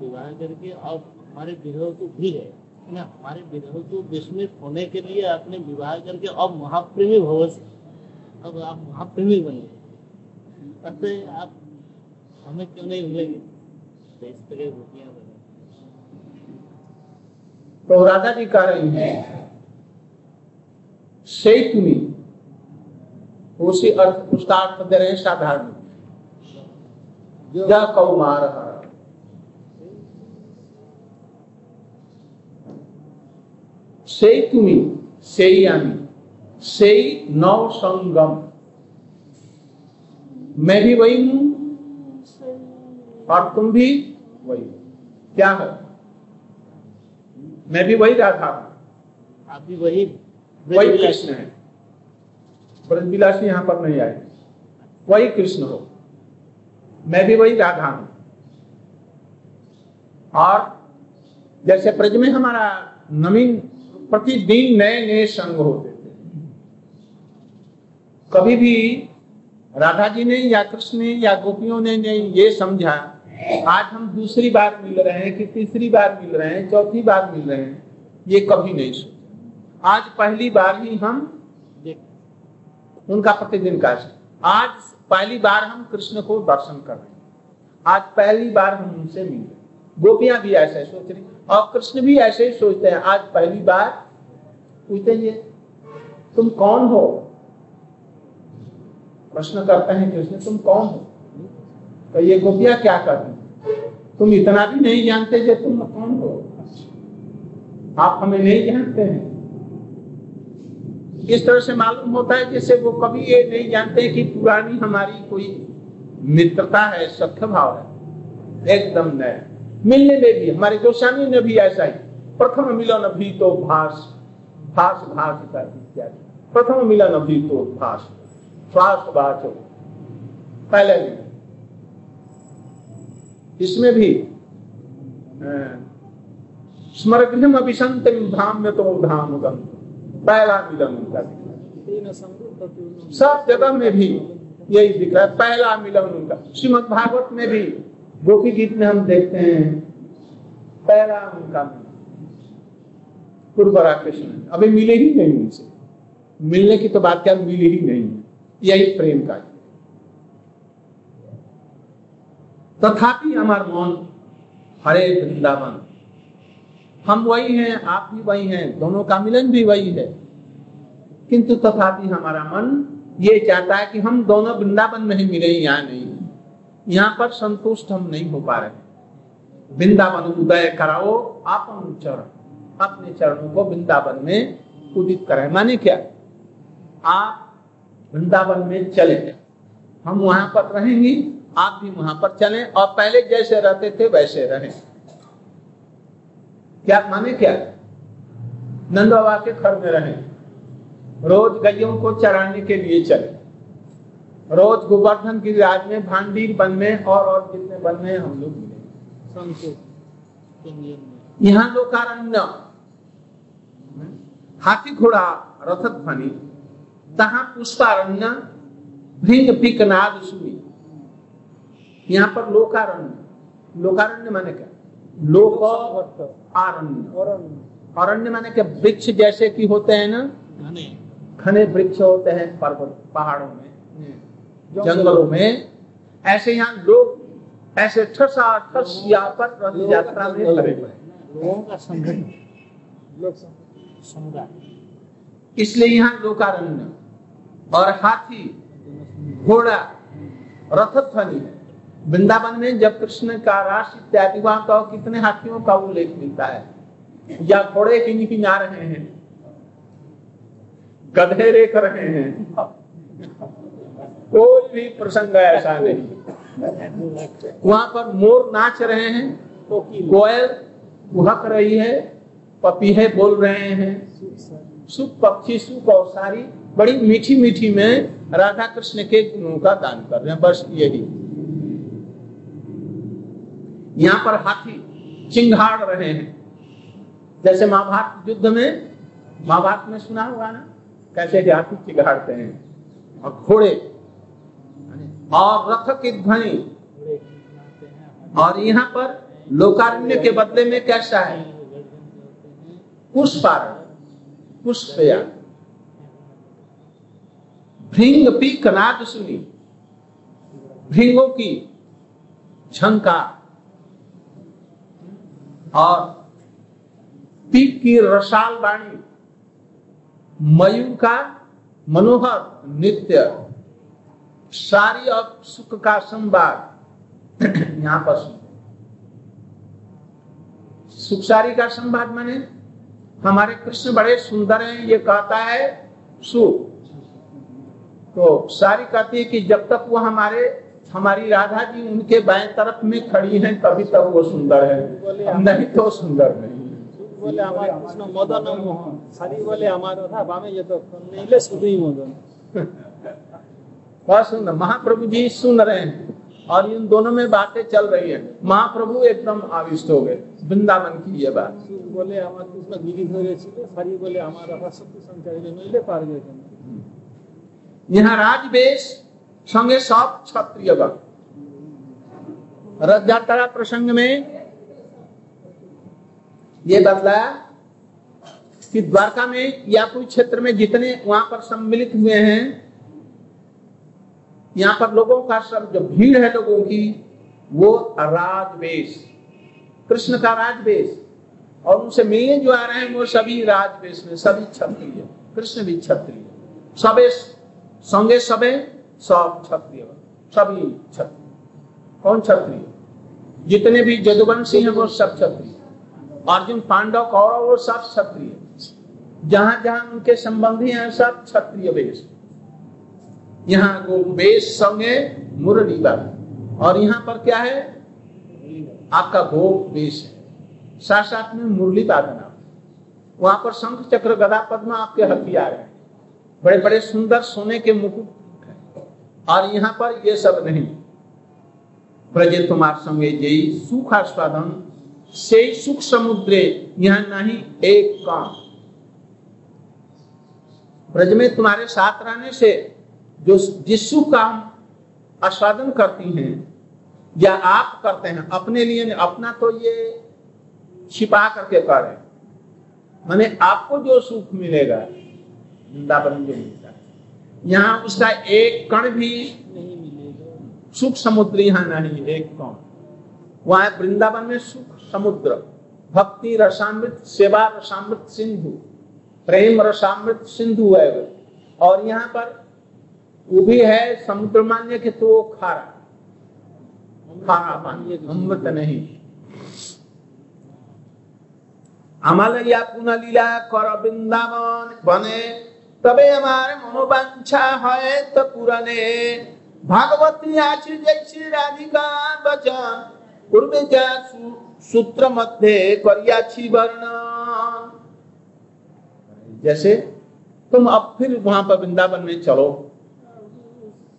विवाह करके और हमारे विरह को भी है। ना हमारे विरह को विस्मित होने के लिए आपने विवाह करके अब महाप्रेमी भव से। अब आप महाप्रेमी बन। गए से आप हमें क्यों नहीं मिलेंगे तो इस तरह बने। तो राधा जी कह रही हैं से तुम्हें उसी अर्थ उसका अर्थ दे रहे हैं साधारण। जो कौमार से तुम्हें से यानी से नव संगम मैं भी वही हूँ और तुम भी वही क्या है मैं भी वही राधा हूँ आप भी वही वही कृष्ण है ब्रजविलासी यहाँ पर नहीं आए वही कृष्ण हो मैं भी वही राधा हूँ और जैसे ब्रज में हमारा नवीन प्रतिदिन नए नए संग होते थे। कभी भी राधा जी ने या कृष्ण ने या गोपियों ने नहीं ये समझा, आज हम दूसरी बार मिल रहे हैं कि तीसरी बार मिल रहे हैं, चौथी बार मिल रहे हैं, ये कभी नहीं सोचा। आज पहली बार ही हम उनका प्रतिदिन का आज पहली बार हम कृष्ण को दर्शन कर रहे हैं। आज पहली बार हम उनसे मिल रहे गोपियाँ भी ऐसे सोच रही। और कृष्ण भी ऐसे ही सोचते हैं। आज पहली बार पूछते ये, तुम कौन हो? प्रश्न करते हैं कृष्ण तुम कौन हो? तो ये गोपियाँ क्या करती तुम इतना भी नहीं जानते जो तुम कौन हो। आप हमें नहीं जानते हैं। इस तरह से मालूम होता है जैसे वो कभी ये नहीं जानते कि पुरानी हमारी कोई मित्रता है सख्य भाव है। एकदम नया मिलने में भी, हमारे गोस्वामी ने भी ऐसा ही। प्रथम मिलन भी तो भाष भाष भाष इत्यादि। प्रथम मिलन भी तो भाष श्वास वाचो पहले इसमें भी स्मरगृह अभिशंत धाम में तो धाम गम। पहला मिलन उनका सब जगह में भी यही दिख रहा है। पहला मिलन उनका। श्रीमद भागवत में भी गोपी गीत में हम देखते हैं पहला उनका पूर्वरा कृष्ण। अभी मिले ही नहीं उनसे। मिलने की तो बात क्या मिले ही नहीं। यही प्रेम का तथापि हमार मन हरे वृंदावन। हम वही हैं, आप भी वही हैं, दोनों का मिलन भी वही है। किंतु तथापि हमारा मन ये चाहता है कि हम दोनों वृंदावन में ही मिले यहाँ नहीं। यहाँ पर संतुष्ट हम नहीं हो पा रहे वृंदावन उदय कराओ अपन चरण, अपने चरणों को वृंदावन में उदित करें। माने क्या? आप वृंदावन में चले। हम वहाँ पर रहेंगे, आप भी वहाँ पर चलें और पहले जैसे रहते थे वैसे रहें। क्या माने क्या? नंद बाबा के घर में रहें। रोज गैयों को चराने के लिए चले। रोज गोवर्धन की राज में भांडीर बन में और और जितने वन में हम लोग मिले। यहाँ लोकारण्य हाथी घोड़ा रथ ध्वनि तहा पुष्पारण्य भृंग पिक नाद सुनी। यहाँ पर लोकारण्य लोकारण्य माने क्या? लोक आरण्य। अरण्य माने क्या? वृक्ष जैसे कि होते हैं ना? घने। वृक्ष होते हैं पर्वत पहाड़ों में। जंगलों में। ऐसे यहाँ लोग ऐसे ठसा ठस यहाँ पर रथ यात्रा में लगे हुए लोगों का संगठन लोग समुदाय। इसलिए यहाँ लोकारण्य और हाथी घोड़ा रथ ध्वनि वृंदावन में जब कृष्ण का रास इत्यादि वहाँ तो कितने हाथियों का उल्लेख मिलता है। या घोड़े की निकल जा रहे हैं गधे रेख रहे हैं। कोई भी प्रसंग ऐसा नहीं। वहाँ पर मोर नाच रहे हैं कोयल कुहक रही है, पपीहे बोल रहे हैं। सुख पक्षी, सुख और सारी बड़ी मीठी मीठी में राधा कृष्ण के गुणों का दान कर रहे हैं, बस यही। यहाँ पर हाथी चिंगाड़ रहे हैं। जैसे महाभारत युद्ध में, महाभारत में सुना हुआ ना, कैसे हाथी चिंगाड़ते हैं। और घोड़े और रथ की ध्वनि। और यहाँ पर लोकारण्य के बदले में कैसा है? पुष्पार, पुष्पया। भृंग पी कनाद सुनी। भृंगों की झंका। और पीक की रसाल वाणी मयूर का मनोहर नित्य। सारी और सुख का संवाद यहां पर सुख सारी का संवाद माने हमारे कृष्ण बड़े सुंदर हैं ये कहता है सुख तो सारी कहती है कि जब तक वो हमारे हमारी राधा जी उनके बाएं तरफ में खड़ी हैं तभी तक वो सुंदर है नहीं तो सुंदर नहीं বলে আমার কৃষ্ণ মদন মোহন সারি বলে আমার কথা বামে যতক্ষণ নেইলে শুধুই মদন बहुत सुंदर महाप्रभु जी सुन रहे हैं और इन दोनों में बातें चल रही हैं महाप्रभु एकदम आविष्ट हो गए वृंदावन की ये बात সুখ বলে আমার কৃষ্ণ গিরি ধরেছিল সারি বলে আমার কথা শক্তি সঞ্চারিত নইলে পারবে কেন यहाँ राजवेश संगे सब क्षत्रिय रथ यात्रा प्रसंग में ये बदला कि द्वारका में या कोई क्षेत्र में जितने वहां पर सम्मिलित हुए हैं यहाँ पर लोगों का सब जो भीड़ है लोगों की, वो राजवेश, कृष्ण का राजवेश। और उनसे मिलने जो आ रहे हैं, वो सभी राजवेश में, सभी क्षत्रिय। कृष्ण भी क्षत्रिय। सबे संगे सबे, सब क्षत्रिय। सभी क्षत्रिय। कौन क्षत्रिय? जितने भी जदुवंशी हैं, वो सब क्षत्रिय। अर्जुन, पांडव, कौरव, वो सब क्षत्रिय। जहाँ जहाँ उनके संबंधी हैं, सब क्षत्रिय वेश। यहाँ वेश संगे मुरली बाबा और यहाँ पर क्या है? आपका गोप वेश है साथ साथ में मुरली वादन वहाँ पर शंख चक्र गदा पद्म आपके हथियार है। बड़े बड़े सुंदर सोने के मुकुट और यहाँ पर ये सब नहीं। प्रजे तुम्हार संगे जई सुख आस्वादन, से सुख समुद्रे, यहाँ नहीं एक काम। ब्रज में तुम्हारे साथ रहने से जो जिस का आस्वादन करती हैं या आप करते हैं, अपने लिए अपना तो ये छिपा करके करें माने आपको जो सुख मिलेगा, वृंदावन जो मिलता है। यहाँ उसका एक कण भी नहीं मिलेगा। सुख समुद्र यहाँ नहीं, एक कण। वहाँ वृंदावन में सुख समुद्र, भक्ति रसामृत, सेवा रसामृत सिंधु, प्रेम रसामृत सिंधु है। और यहाँ पर वो भी है समुद्र मान्य के तो वो खारा। खारा पानी। अमृत नहीं। आम्हाला या पुनलीला कर वृंदावन भने তবে আমার जैसे तुम अब फिर वहाँ पर वृंदावन में चलो।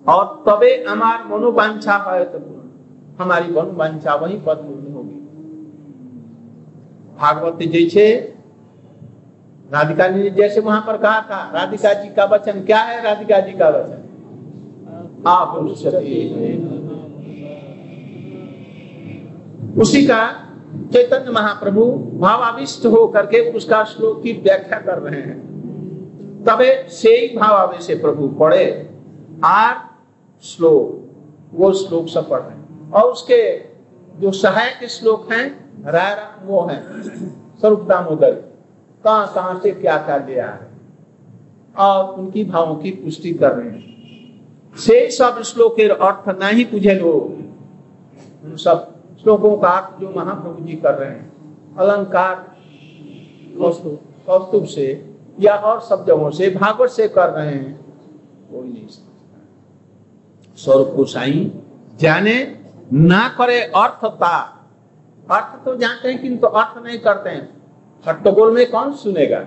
और तबे हमार मनोवांछा है तो पूर्ण। हमारी मनोवांछा वही पद होगी। भागवत जैसे राधिका ने जैसे वहाँ पर कहा था राधिका जी का वचन क्या है? राधिका जी का वचन, आप उसी का चैतन्य महाप्रभु भावाविष्ट हो करके उसका श्लोक की व्याख्या कर रहे हैं। तबे से ही भावावेश प्रभु, पढ़े। आठ श्लोक, वो श्लोक सब पढ़ रहे हैं। और उसके जो सहायक श्लोक हैं, राय राम, वो हैं। स्वरूप दामोदर, कहाँ कहाँ से क्या क्या लिया है। और उनकी भावों की पुष्टि कर रहे हैं। से सब श्लोकेर अर्थ ना ही पूछे लोग। उन सब श्लोकों का अर्थ जो महाप्रभु जी कर रहे हैं। अलंकार, कौस्तुभ से या और शब्दों से भागवत से कर रहे हैं। कोई नहीं। स्वरूप गोसाई जाने ना करे अर्थता अर्थ तो जानते हैं, किंतु अर्थ नहीं करते हैं। हट्टगोल में कौन सुनेगा?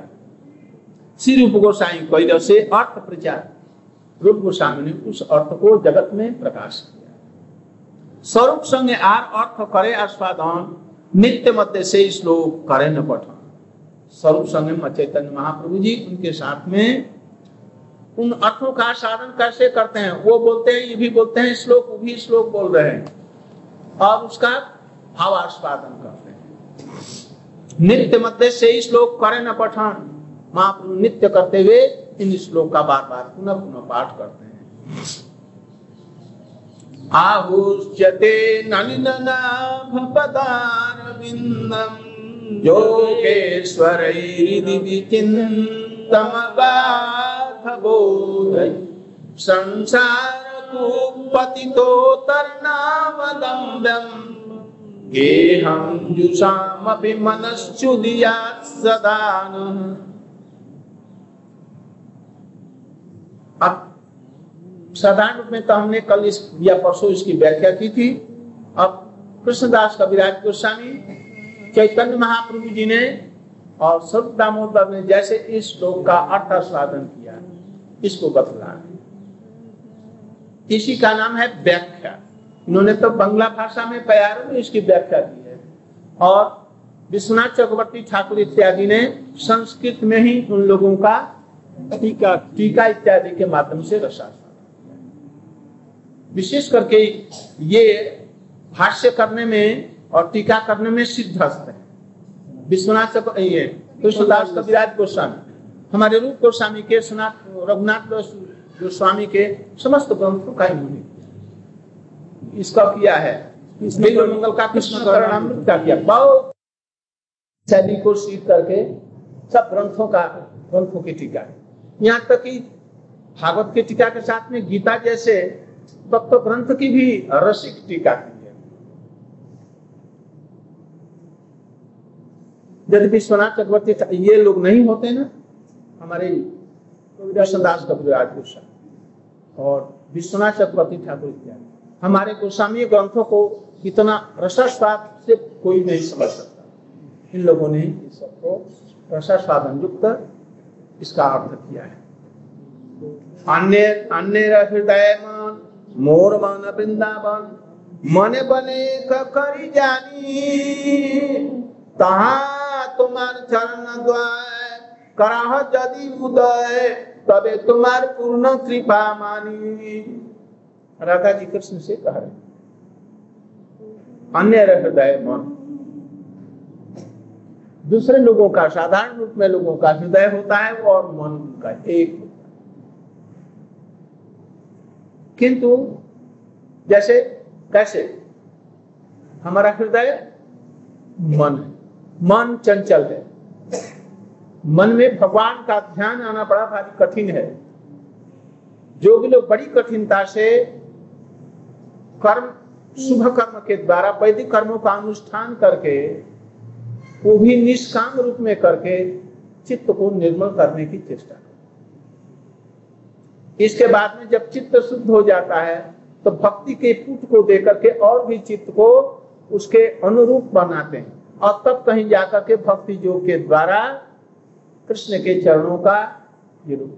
श्री रूप गोसाई कोई से अर्थ प्रचार। रूप गोस्वामी ने उस अर्थ को जगत में प्रकाश किया। स्वरूप संगे आर अर्थ करे आस्वादन, नित्य मध्य से श्लोक करे न पठन। स्वरूप संगे चैतन्य महाप्रभु जी उनके साथ में उन अर्थों का साधन कैसे करते हैं? वो बोलते हैं, ये भी बोलते हैं, श्लोक, वो भी श्लोक बोल रहे हैं। और उसका भावास्वादन करते हैं। नित्य मध्य से ही श्लोक करे न पठन। महाप्रभु नित्य करते हुए इन श्लोक का बार बार पुनः पुनः पाठ करते हैं। आहुष्यते नलिननाभपदारविन्दम् विचिन्तमगाधबोधै संसारकूपतितोतर्णावलम्ब्यम् गेहं जुषामपि मनश्चुदियात् अब साधारण रूप में तो हमने कल इस या परसों इसकी व्याख्या की थी। अब कृष्णदास कविराज गोस्वामी, चैतन्य महाप्रभु जी ने और सब दामोदर ने जैसे इस श्लोक का अर्थ आस्वादन किया। इसको बतला इसी का नाम है व्याख्या। इन्होंने तो बंगला भाषा में प्यार में इसकी व्याख्या की है। और विश्वनाथ चक्रवर्ती ठाकुर इत्यादि ने संस्कृत में ही उन लोगों का टीका टीका इत्यादि के माध्यम से रसास्वादन विशेष करके ये भाष्य करने में और टीका करने में सिद्धस्त है। विश्वनाथ ये कृष्णदास कविराज गोस्वामी। हमारे रूप गोस्वामी के सनात रघुनाथ गोस्वामी के समस्त ग्रंथों का इन्होंने इसका किया है। मंगल का कृष्ण का किया। बहुत शैली को सीख करके सब ग्रंथों का ग्रंथों की टीका है। यहाँ तक कि भागवत के टीका के साथ में गीता जैसे तत्व ग्रंथ की भी रसिक टीका की है। यदि विश्वनाथ चक्रवर्ती ये लोग नहीं होते ना हमारे कृष्णदास कविराज गोस्वामी और विश्वनाथ चक्रवर्ती ठाकुर इत्यादि हमारे गोस्वामी ग्रंथों को इतना रसास्वाद से कोई नहीं समझ सकता। इन लोगों ने इस सबको रसास्वादन युक्त इसका अर्थ किया है। अन्य अन्य हृदय मन मोर मन वृंदावन, मन बने करी जानी, तहा तुम्हार चरण द्वार कराह यदि उदय, तबे तुम्हार पूर्ण कृपा मानी। राधा जी कृष्ण से कह रहे अन्य हृदय मन। दूसरे लोगों का, साधारण रूप में लोगों का हृदय होता है और मन का एक होता है। किंतु, जैसे, कैसे? हमारा हृदय मन है। मन चंचल है। मन में भगवान का ध्यान आना बड़ा भारी कठिन है। जो भी लोग बड़ी कठिनता से कर्म, शुभ कर्म के द्वारा, वैदिक कर्मों का अनुष्ठान करके, वो भी निष्काम रूप में करके चित्त को निर्मल करने की चेष्टा इसके बाद में जब चित्त शुद्ध हो जाता है तो भक्ति के पुट को देकर के और भी चित्त को उसके अनुरूप बनाते हैं। और तब कहीं जाकर के भक्ति योग के द्वारा कृष्ण के चरणों का विरोध।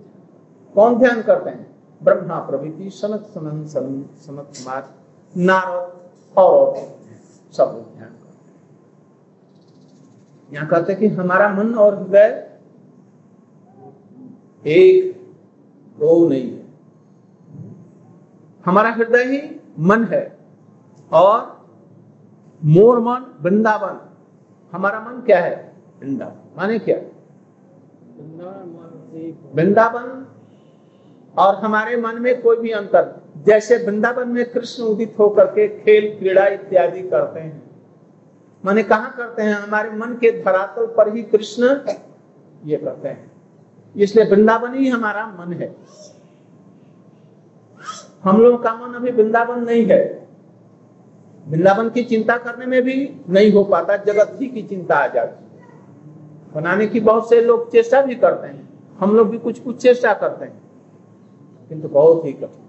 कौन ध्यान करते हैं? ब्रह्मा प्रभृति, सनत सनन सनत कुमार, नारद और सब लोग ध्यान करते यहाँ कहते कि हमारा मन और हृदय एक दो नहीं है। हमारा हृदय ही मन है और मोर मन वृंदावन। हमारा मन क्या है? वृंदावन। माने क्या? वृंदावन और हमारे मन में कोई भी अंतर, जैसे वृंदावन में कृष्ण उदित होकर के खेल, क्रीड़ा इत्यादि करते हैं। माने कहा करते हैं? हमारे मन के धरातल पर ही कृष्ण ये करते हैं। इसलिए वृंदावन ही हमारा मन है। हम लोगों का मन अभी वृंदावन नहीं है। वृंदावन की चिंता करने में भी नहीं हो पाता, जगत ही की चिंता आ जाती बनाने की बहुत से लोग चेष्टा भी करते हैं। हम लोग भी कुछ कुछ चेष्टा करते हैं। किंतु बहुत ही कठिन।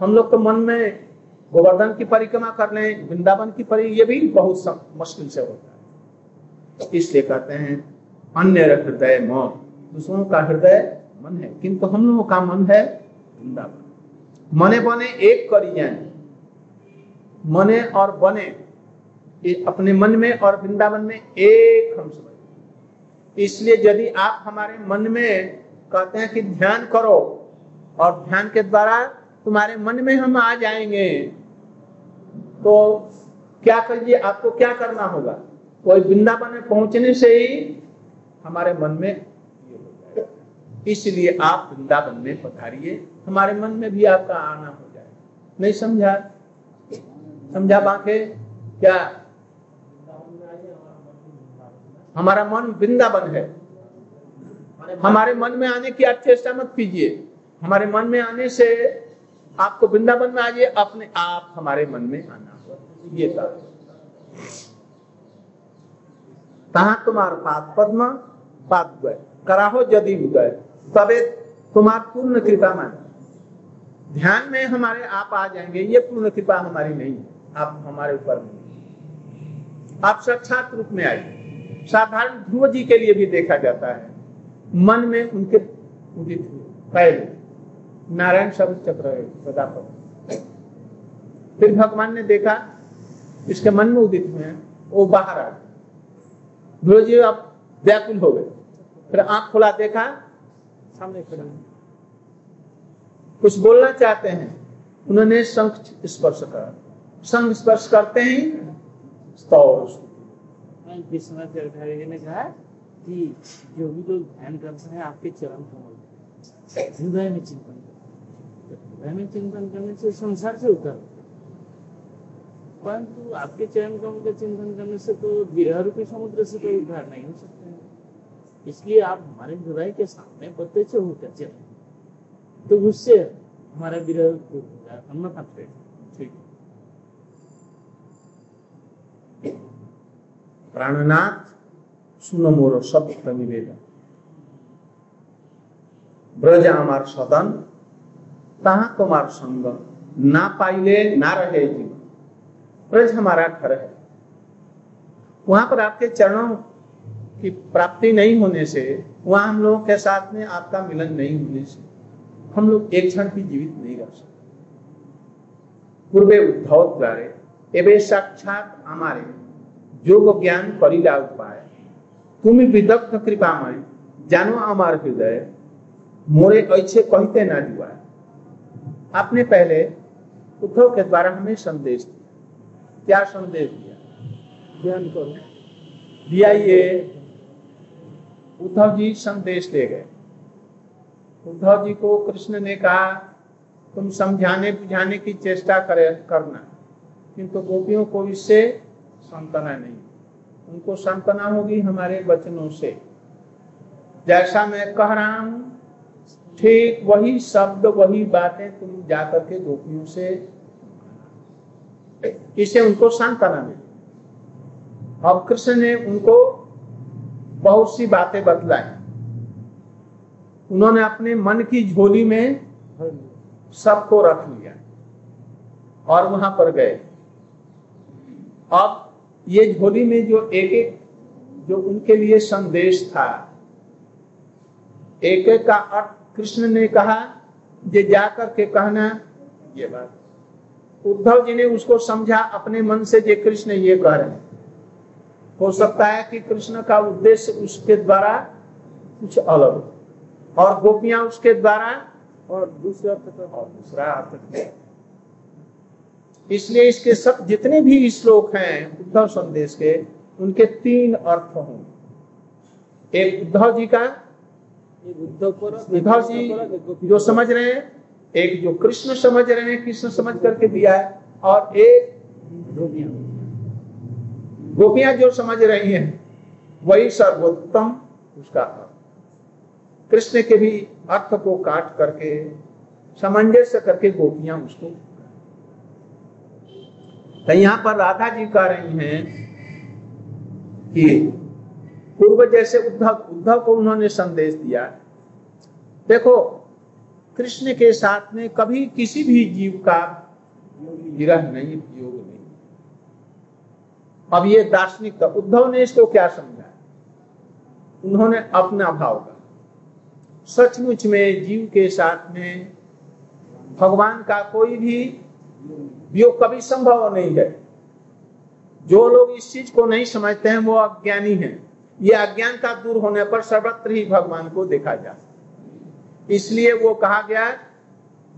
हम लोग तो मन में गोवर्धन की परिक्रमा कर लें वृंदावन की परि, ये भी बहुत मुश्किल से होता है। इसलिए कहते हैं, अन्य हृदय मौत दूसरों का हृदय मन है, किंतु हम लोगों का मन है वृंदावन। मने बने एक करी मने और बने, ये अपने मन में और वृंदावन में एक हम समझ इसलिए यदि आप हमारे मन में कहते हैं कि ध्यान करो, और ध्यान के द्वारा तुम्हारे मन में हम आ जाएँगे तो क्या करिए आपको क्या करना होगा? कोई वृंदावन में पहुँचने से ही हमारे मन में इसलिए आप वृंदावन में पधारिए, हमारे मन में भी आपका आना हो जाए नहीं समझा? समझा बाके क्या? हमारा मन वृंदावन है। हमारे मन में आने की आप चेष्टा मत कीजिए। हमारे मन में आने से आपको वृंदावन में आइए, अपने आप हमारे मन में आना ये कहा तुम्हार पाद पद्म, पाद कराहो यदि उदय। तबे तुम्हार पूर्ण कृपा मान ध्यान में हमारे आप आ जाएँगे। ये पूर्ण कृपा हमारी नहीं है। आप हमारे ऊपर आप साक्षात रूप में आइए। साधारण ध्रुव जी के लिए भी देखा जाता है। मन में उनके उदित हुए पहले। नारायण शब्द चक्र प्रदापक। फिर भगवान ने देखा, इसके मन में उदित हुए वो बाहर आ गए। ध्रुव जी अब व्याकुल हो गए। फिर आँख खुला देखा, सामने खड़े कुछ बोलना चाहते हैं, उन्होंने शंख स्पर्श करा। शंख स्पर्श करते ही, स्तौर। विश्वनाथ चरठारी जी ने कहा कि जो भी लोग ध्यान करते हैं, आपके चरण कमल हृदय में चिंतन हृदय में चिंतन करने से संसार से उतर। परंतु आपके चरण कमल का चिंतन करने से तो विरह रूपी समुद्र से तो उद्धार नहीं हो सकते हैं। इसलिए आप हमारे हृदय के सामने से होकर चले। तो उससे हमारा विरह दूर हो जाए हम ठीक प्राणनाथ सुनो मोर शब्द निवेदन ब्रज আমার সদন তাহা তোমার संग ना पाइले ना रहे जीवन ब्रज हमारा घर है वहां पर आपके चरणों की प्राप्ति नहीं होने से वहां हम लोगों के साथ में आपका मिलन नहीं होने से हम लोग एक क्षण भी जीवित नहीं रह सकते पूर्वे उद्धव द्वारे एवं साक्षात हमारे যোগ জ্ঞান করিলা উপায় তুমি বিদগ্ধ কৃপাময় জানো আমার हृदय मोरे ऐसे कहते ना जुआ आपने पहले उद्धव के द्वारा हमें संदेश दिया क्या संदेश दिया ध्यान करो दिया ये उद्धव जी संदेश ले गए उद्धव जी को कृष्ण ने कहा तुम समझाने बुझाने की चेष्टा करे करना किंतु गोपियों को इससे सांत्वना नहीं। उनको सांत्वना होगी हमारे वचनों से। जैसा मैं कह रहा हूँ, ठीक वही शब्द, वही बातें तुम जाकर के गोपियों से इससे उनको सांत्वना मिली अब कृष्ण ने उनको बहुत सी बातें बतलाई। उन्होंने अपने मन की झोली में सबको रख लिया और वहाँ पर गए। अब ये झोली में जो एक एक जो उनके लिए संदेश था। एक एक का अर्थ कृष्ण ने कहा जे जाकर के कहना, ये बात। उद्धव जी ने उसको समझा, अपने मन से जे कृष्ण ये कह रहे हैं। हो सकता है कि कृष्ण का उद्देश्य उसके द्वारा कुछ अलग और गोपियाँ उसके द्वारा, और दूसरे अर्थ और दूसरा अर्थ इसलिए इसके सब जितने भी श्लोक हैं उद्धव संदेश के उनके तीन अर्थ होंगे एक उद्धव जी का उद्धव जी जो समझ रहे हैं एक जो कृष्ण समझ रहे हैं कृष्ण समझ करके दिया है और एक गोपियाँ। गोपियाँ जो समझ रही हैं वही सर्वोत्तम उसका अर्थ। कृष्ण के भी अर्थ को काट करके सामंजस्य करके गोपियाँ उसको तो यहाँ पर राधा जी कह रही हैं कि पूर्व जैसे उद्धव उद्धव को उन्होंने संदेश दिया देखो, कृष्ण के साथ में कभी किसी भी जीव का विरह नहीं, योग नहीं। अब ये दार्शनिक था उद्धव ने इसको क्या समझा? उन्होंने अपना भाव का सचमुच में जीव के साथ में भगवान का कोई भी वियोग कभी संभव नहीं है। जो लोग इस चीज़ को नहीं समझते हैं वो अज्ञानी हैं। ये अज्ञानता दूर होने पर सर्वत्र ही भगवान को देखा जा इसलिए वो कहा गया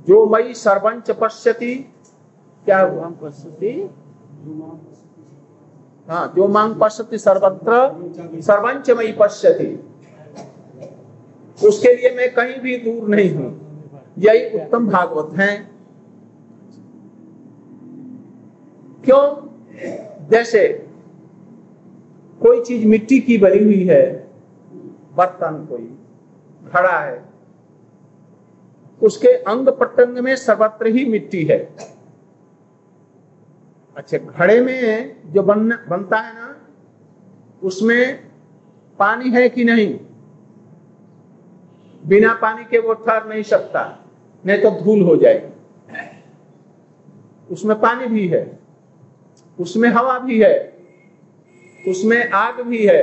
जो मई सर्वंच पश्यति। क्या हुआ? पश्यति। हाँ जो मांग पश्यति सर्वत्र सर्वंच मई पश्यति। उसके लिए मैं कहीं भी दूर नहीं हूँ। यही उत्तम भागवत हैं। क्यों? जैसे कोई चीज़ मिट्टी की बनी हुई है, बर्तन कोई, खड़ा है, उसके अंग प्रत्यंग में सर्वत्र ही मिट्टी है। अच्छा घड़े में जो बन, बनता है ना, उसमें पानी है कि नहीं? बिना पानी के वो ठहर नहीं सकता, नहीं तो धूल हो जाएगी। उसमें पानी भी है। उसमें हवा भी है, उसमें आग भी है,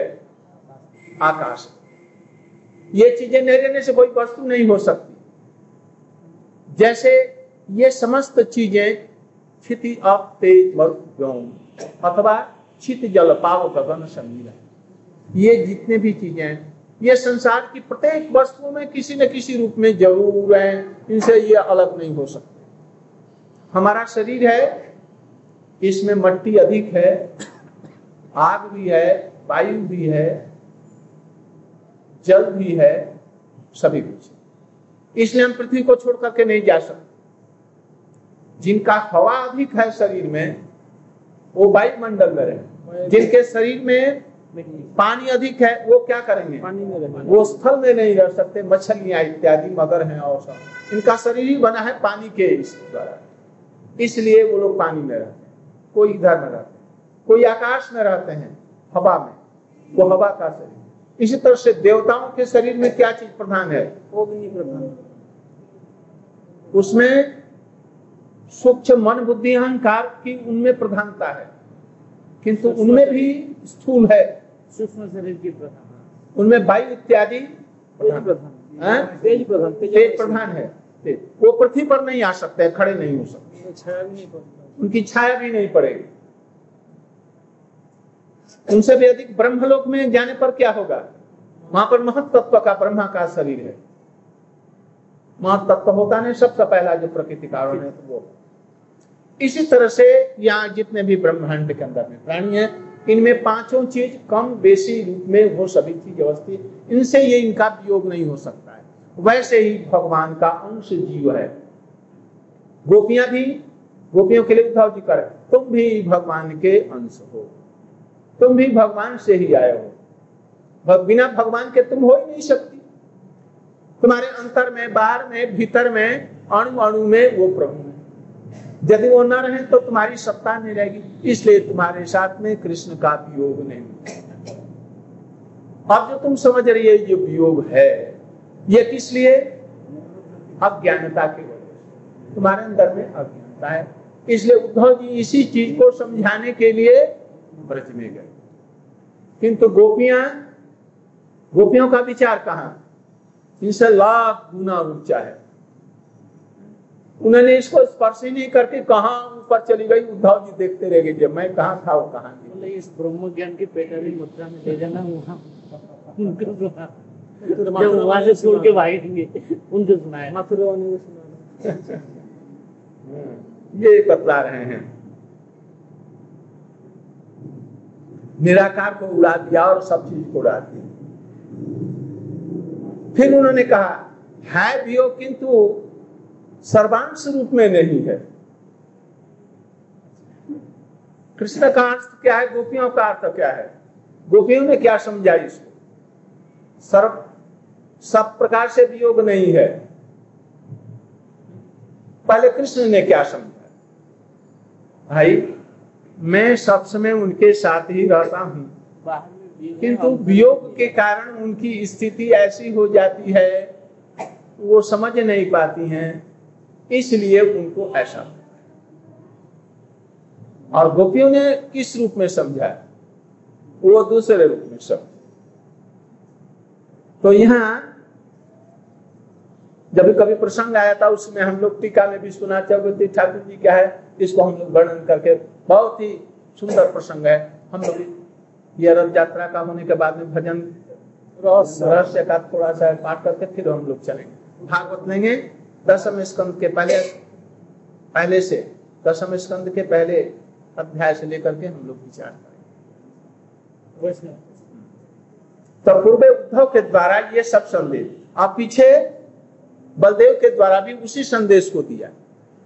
आकाश। ये चीज़ें नहीं रहने से कोई वस्तु नहीं हो सकती। जैसे ये समस्त चीज़ें क्षिति तेज अथवा छित जल पाव गगन समीरा। ये जितने भी चीज़ें हैं, ये संसार की प्रत्येक वस्तुओं में किसी न किसी रूप में ज़रूर है, इनसे ये अलग नहीं हो सकते। हमारा शरीर है इसमें मट्टी अधिक है आग भी है वायु भी है जल भी है सभी कुछ इसलिए हम पृथ्वी को छोड़ करके नहीं जा सकते। जिनका हवा अधिक है शरीर में वो वायुमंडल में रहे जिनके शरीर में पानी अधिक है वो क्या करेंगे? पानी में वो स्थल में नहीं रह सकते मछलियाँ इत्यादि मगर हैं और सब। इनका शरीर ही बना है पानी के इस द्वारा। इसलिए वो लोग पानी में रहते कोई इधर में रहते हैं कोई आकाश में रहते हैं हवा में वो हवा का शरीर इसी तरह से देवताओं के शरीर में क्या चीज़ प्रधान है? अग्नि प्रधान। उसमें सूक्ष्म मन बुद्धि अहंकार की उनमें प्रधानता है। किंतु उनमें भी स्थूल है। सूक्ष्म शरीर की प्रधान उनमें वायु इत्यादि प्रधान प्रधान है। वो पृथ्वी पर नहीं आ सकते खड़े नहीं हो सकते। छाया नहीं उनकी छाया भी नहीं पड़ेगी। उनसे भी अधिक ब्रह्मलोक में जाने पर क्या होगा? वहाँ पर महत्व का ब्रह्मा का शरीर है। महत्व होता नहीं, सबसे पहला जो प्रकृति कारण है तो वो। इसी तरह से यहाँ जितने भी ब्रह्मांड के अंदर में प्राणी है, इनमें पाँचों चीज़ कम बेसी रूप में वो सभी चीज़ व्यवस्थित इनसे ये इनका वियोग नहीं हो सकता है। वैसे ही भगवान का अंश जीव है। गोपियाँ भी गोपियों के लिए उद्धव जी कर तुम भी भगवान के अंश हो। तुम भी भगवान से ही आए हो। बिना भगवान के तुम हो ही नहीं सकती। तुम्हारे अंतर में बाहर में, भीतर में, अणु अणु में वो प्रभु है। यदि वो न रहे तो तुम्हारी सत्ता नहीं रहेगी। इसलिए तुम्हारे साथ में कृष्ण का वियोग नहीं। अब जो तुम समझ रही है, ये वियोग है। ये किस लिए? अज्ञानता के वजह तुम्हारे अंदर में अज्ञानता है। इसलिए उद्धव जी इसी चीज़ को समझाने के लिए ब्रज में गए। किंतु गोपियाँ गोपियों का विचार कहा? इनसे लाख गुना ऊँचा है। उन्होंने इसको स्पर्श ही नहीं करके कहा ऊपर चली गई। उद्धव जी देखते रह गए मैं कहा था वो कहा इस ब्रह्म ज्ञान की पेटारी मुद्रा में ले जाना वहाँ। वहाँ। से छोड़ के भागेंगे उनको सुनाए मथुरा ने ये बतला रहे हैं। निराकार को उड़ा दिया और सब चीज़ को उड़ा दिया। फिर उन्होंने कहा, है भी हो, किंतु सर्वांश रूप में नहीं है। कृष्ण का अर्थ क्या है? गोपियों का अर्थ क्या है? गोपियों ने क्या समझा इसको? सर्व, सब प्रकार से वियोग नहीं है। पहले कृष्ण ने क्या समझा भाई, मैं सब समय उनके साथ ही रहता हूँ। किंतु वियोग के कारण उनकी स्थिति ऐसी हो जाती है, वो समझ नहीं पाती हैं, इसलिए उनको ऐसा। और गोपियों ने किस रूप में समझा? वो दूसरे रूप में समझ। तो यहाँ जब कभी प्रसंग आया था उसमें हम लोग टीका में भी सुना चौगती ठाकुर जी क्या है इसको हम लोग वर्णन करके बहुत ही सुंदर प्रसंग है। हम लोग ये रथ यात्रा का होने के बाद में भजन रहस्य। का थोड़ा सा पाठ करके फिर हम लोग चलेंगे। भागवत लेंगे दसम स्कंद के पहले पहले से दसम स्कंद के पहले अध्याय से लेकर के हम लोग विचार करेंगे। तो पूर्व उद्धव के द्वारा ये सब संदेश। अब पीछे बलदेव के द्वारा भी उसी संदेश को दिया।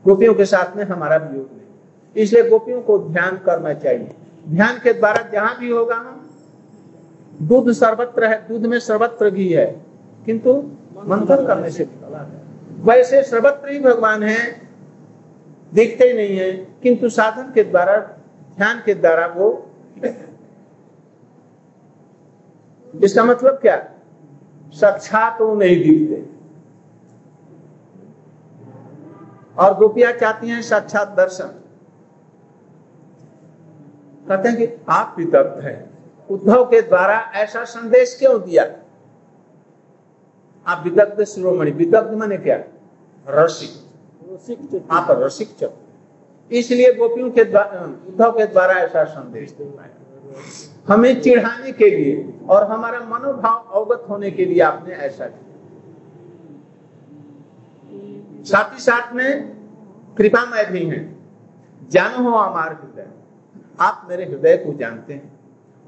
गोपियों के साथ में हमारा वियोग नहीं। इसलिए गोपियों को ध्यान करना चाहिए। ध्यान के द्वारा जहाँ भी होगा हम दूध सर्वत्र है, दूध में सर्वत्र घी है, किंतु मंथन करने से वैसे सर्वत्र ही भगवान है, दिखते नहीं है, किंतु साधन के द्वारा, ध्यान के द्वारा वो इसका मतलब क्या? साक्षात वो नहीं दिखते। और गोपियाँ चाहती हैं साक्षात दर्शन। कहते हैं कि आप विदग्ध हैं। उद्धव के द्वारा ऐसा संदेश क्यों दिया? आप विदग्ध शिरोमणि विदग्ध माने क्या? रसिक। आप रसिक चक इसलिए गोपियों के उद्धव के द्वारा ऐसा संदेश दिया हमें चिढ़ाने के लिए और हमारा मनोभाव अवगत होने के लिए आपने ऐसा किया। साथ ही साथ में कृपामय भी हैं जानो हो हमार हृदय आप मेरे हृदय को जानते हैं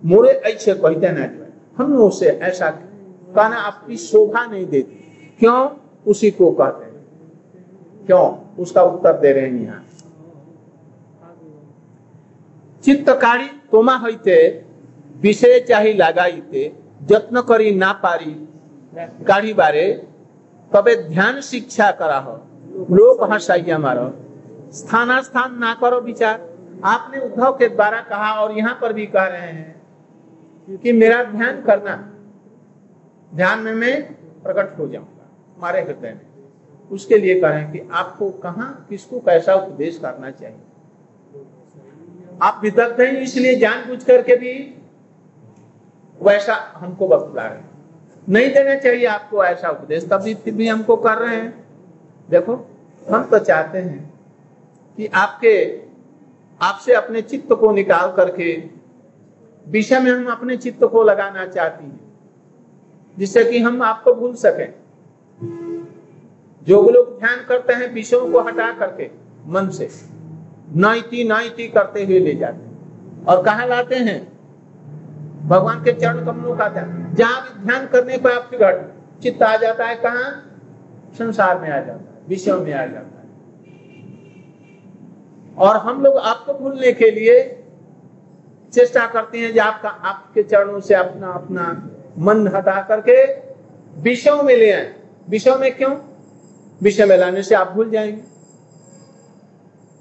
मोरे ऐसे कहते ना हम उसे ऐसा कहना आपकी शोभा नहीं देती क्यों उसी को कहते हैं क्यों उसका उत्तर दे रहे हैं यहाँ चित्तकारी तोमा হইতে विषय चाही लागाइते যত্ন करी ना पारी काढ़ी तबे ध्यान शिक्षा करा हो। लोक हंसाई हमारा स्थाना ना करो विचार। आपने उद्धव के द्वारा कहा और यहाँ पर भी कह रहे हैं कि मेरा ध्यान करना। ध्यान में मैं प्रकट हो जाऊँगा हमारे हृदय में। उसके लिए कह रहे हैं कि आपको कहा, किसको कैसा उपदेश करना चाहिए? आप विदग्ध हैं, इसलिए जानबूझ करके भी वैसा हमको बतला रहे नहीं देना चाहिए आपको ऐसा उपदेश, तभी भी हमको कर रहे हैं। देखो, हम तो चाहते हैं कि आपके, आपसे अपने चित्त को निकाल करके विषय में हम अपने चित्त को लगाना चाहती हैं, जिससे कि हम आपको भूल सकें। जो लोग ध्यान करते हैं विषयों को हटा करके, मन से, नाइती नाइती करते हुए ले जाते हैं। और कहा लाते हैं? भगवान के चरण कमलों का ध्यान। जहाँ ध्यान करने को आपके घर चित्त आ जाता है, कहा? संसार में आ जाता है, विषयों में आ जाता है। और हम लोग आपको भूलने के लिए चेष्टा करते हैं आपका, आपके चरणों से अपना अपना मन हटा करके विषयों में ले आए। विषयों में क्यों? विषय में लाने से आप भूल जाएँगे।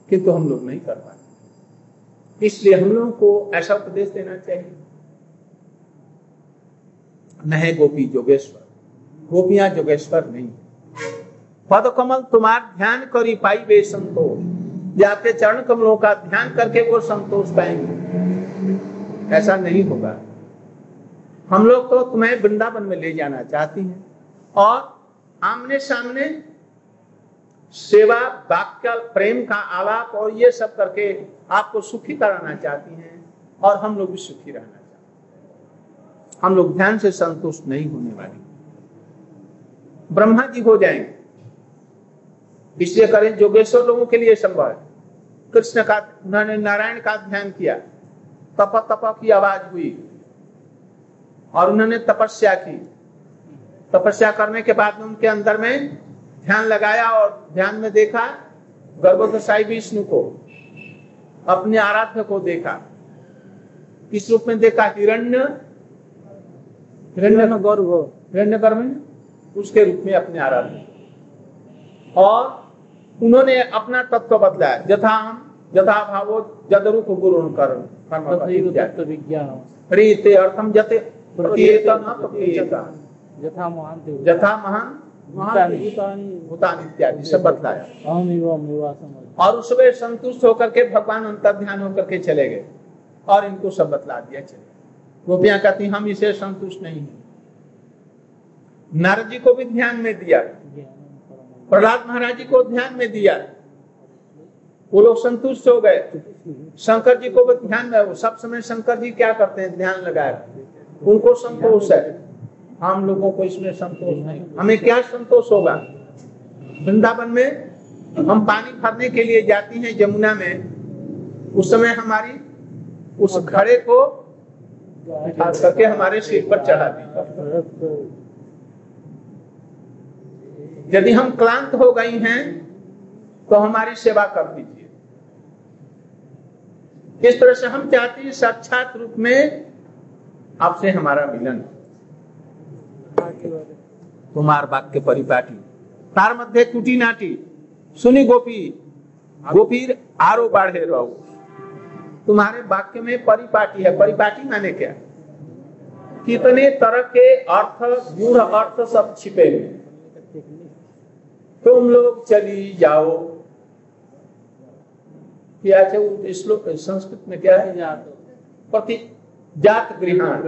किंतु हम लोग नहीं कर पाते। इसलिए हम लोगों को ऐसा उपदेश देना चाहिए। न है गोपी जोगेश्वर। गोपियाँ जोगेश्वर नहीं। पद कमल तुम्हार ध्यान करी पाई वे संतोष। आपके चरण कमलों का ध्यान करके वो संतोष पाएँगे। ऐसा नहीं होगा। हम लोग तो तुम्हें वृंदावन में ले जाना चाहती हैं। और आमने सामने सेवा, वाक्य, प्रेम का आलाप और ये सब करके आपको सुखी कराना चाहती हैं। और हम लोग भी सुखी रहना हम लोग ध्यान से संतुष्ट नहीं होने वाले। ब्रह्मा जी हो जाएँगे। इसलिए करें जोगेश्वर लोगों के लिए संभव है। कृष्ण का, उन्होंने नारायण का ध्यान किया। तप तप की आवाज़ हुई। और उन्होंने तपस्या की। तपस्या करने के बाद में उनके अंदर में ध्यान लगाया और ध्यान में देखा गर्भोदशाई विष्णु को, अपने आराध्य को देखा। किस रूप में देखा, हिरण्य हिरण्य गर्भ हिरण्य गर्भ उसके रूप में अपने आराध्य और उन्होंने अपना तत्व बदलाया। जथा हम जथा भावो जद रूप गुरु कर रीते अर्थम जते यथा महान जथा महान भूतान। इत्यादि सब बतलाया और उसमें संतुष्ट होकर के भगवान अंतर ध्यान होकर के चले गए। और इनको सब बतला दिया चले गोपियाँ कहती हम इसे संतुष्ट नहीं है। नारद जी को भी ध्यान में दिया। प्रहलाद महाराज जी को ध्यान में दिया। वो लोग संतुष्ट हो गए। शंकर जी को भी ध्यान में सब समय शंकर जी क्या करते हैं? ध्यान लगाए उनको संतोष है। हम लोगों को इसमें संतोष नहीं। हमें क्या संतोष होगा? वृंदावन में हम पानी भरने के लिए जाती हैं यमुना में। उस समय हमारी उस घड़े को करके हमारे सिर पर चढ़ा दी। यदि हम क्लांत हो गई हैं तो हमारी सेवा कर दीजिए। इस तरह से हम चाहते हैं, साक्षात रूप में आपसे हमारा मिलन। कुमार वाक्य परिपाटी। तार मध्य कुटी नाटी सुनी गोपी। गोपीर आरो बाढ़े रहो। तुम्हारे वाक्य में परिपाटी है। परिपाटी माने क्या? कितने तरह के अर्थ गूढ़ अर्थ सब छिपे हुए तुम लोग चली जाओ। क्या श्लोक संस्कृत में क्या है? प्रति जात गृहान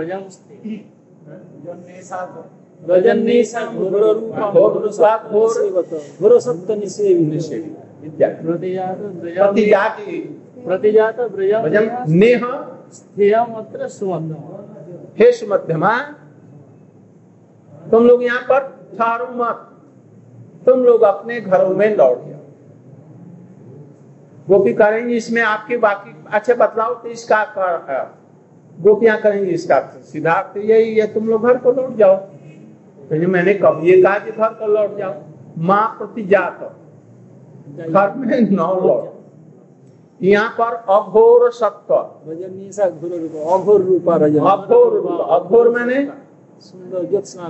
प्रतिजात। नेह। स्थेयमत्र सुमध्यम हे सुमध्यमा तुम लोग यहाँ पर ठहरो मत। तुम लोग अपने घरों में लौट जाओ। गोपी करेंगे इसमें आपके बाकी अच्छे बतलाओ तो इसका कर गोपियाँ करेंगे इसका सिद्धार्थ यही है तुम लोग घर को लौट जाओ। तो मैंने कब ये कहा कि घर को लौट जाओ? माँ प्रति जात घर में नौ लौट। यहाँ पर अघोर सत्व। अघोर रूपा, अघोर अघोर मैंने?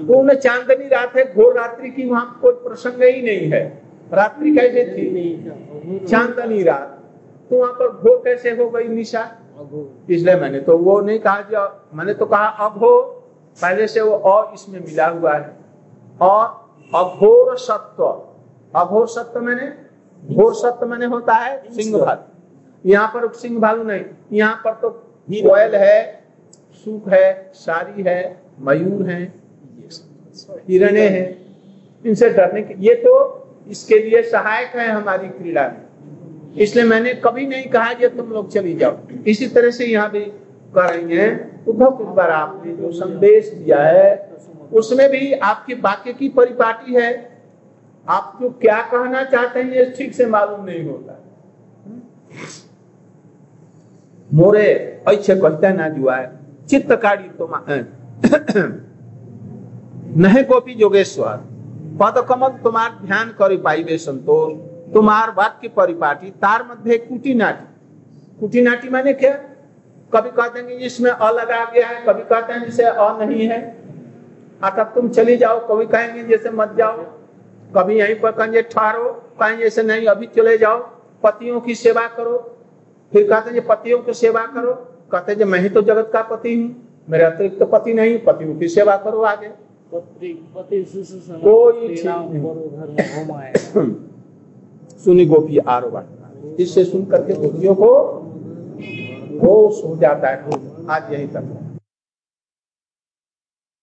पूर्ण चांदनी रात है, घोर रात्रि की वहाँ कोई प्रसंग ही नहीं है। रात्रि कैसे थी? चांदनी रात। तो वहाँ पर घोर कैसे हो गई निशा? इसलिए मैंने तो वो नहीं कहा जो, मैंने तो कहा अघो पहले से वो और इसमें मिला हुआ है। और अघोर सत्व। अघोर सत्व मैंने? घोर सत्व मैंने होता है सिंह भालू यहाँ पर सिंह भालू नहीं। यहाँ पर तो कोयल है सुख है, सारी है, मयूर है, हिरणे हैं। इनसे डरने के ये तो इसके लिए सहायक है हमारी क्रीड़ा में। इसलिए मैंने कभी नहीं कहा कि तुम लोग चली जाओ। इसी तरह से यहाँ भी करेंगे। उद्धव कुछ बार आपने जो संदेश दिया है, उसमें भी आपके वाक्य की परिपाटी है। आप जो क्या कहना चाहते हैं, ये ठीक से मालूम नहीं होता। मोरे ऐसे कहते ना जुआ है चित्तकारी तुम नहीं गोपी जोगेश्वर पद कमल तुम्हार ध्यान कर पाइबे संतोष, तुम्हार वाक्य परिपाटी, तार मध्य कुटी नाटी। कुटी नाटी माने क्या? कभी कहते हैं इसमें अ लगा गया है, कभी कहते हैं जिसे अ नहीं है। अतः तुम चली जाओ, कभी कहेंगे जैसे मत जाओ। कभी यहीं पर कहेंगे ठहरो, कहेंगे जैसे नहीं, अभी चले जाओ, पतियों की सेवा करो। फिर कहते हैं पतियों की सेवा करो। कहते हैं मैं ही तो जगत का पति हूँ। मेरे अतिरिक्त तो पति नहीं पतियों की सेवा करो आगे। कोई सुनी गोपी आरो इससे सुन करके गोपियों को होश हो जाता है। आज यही तक।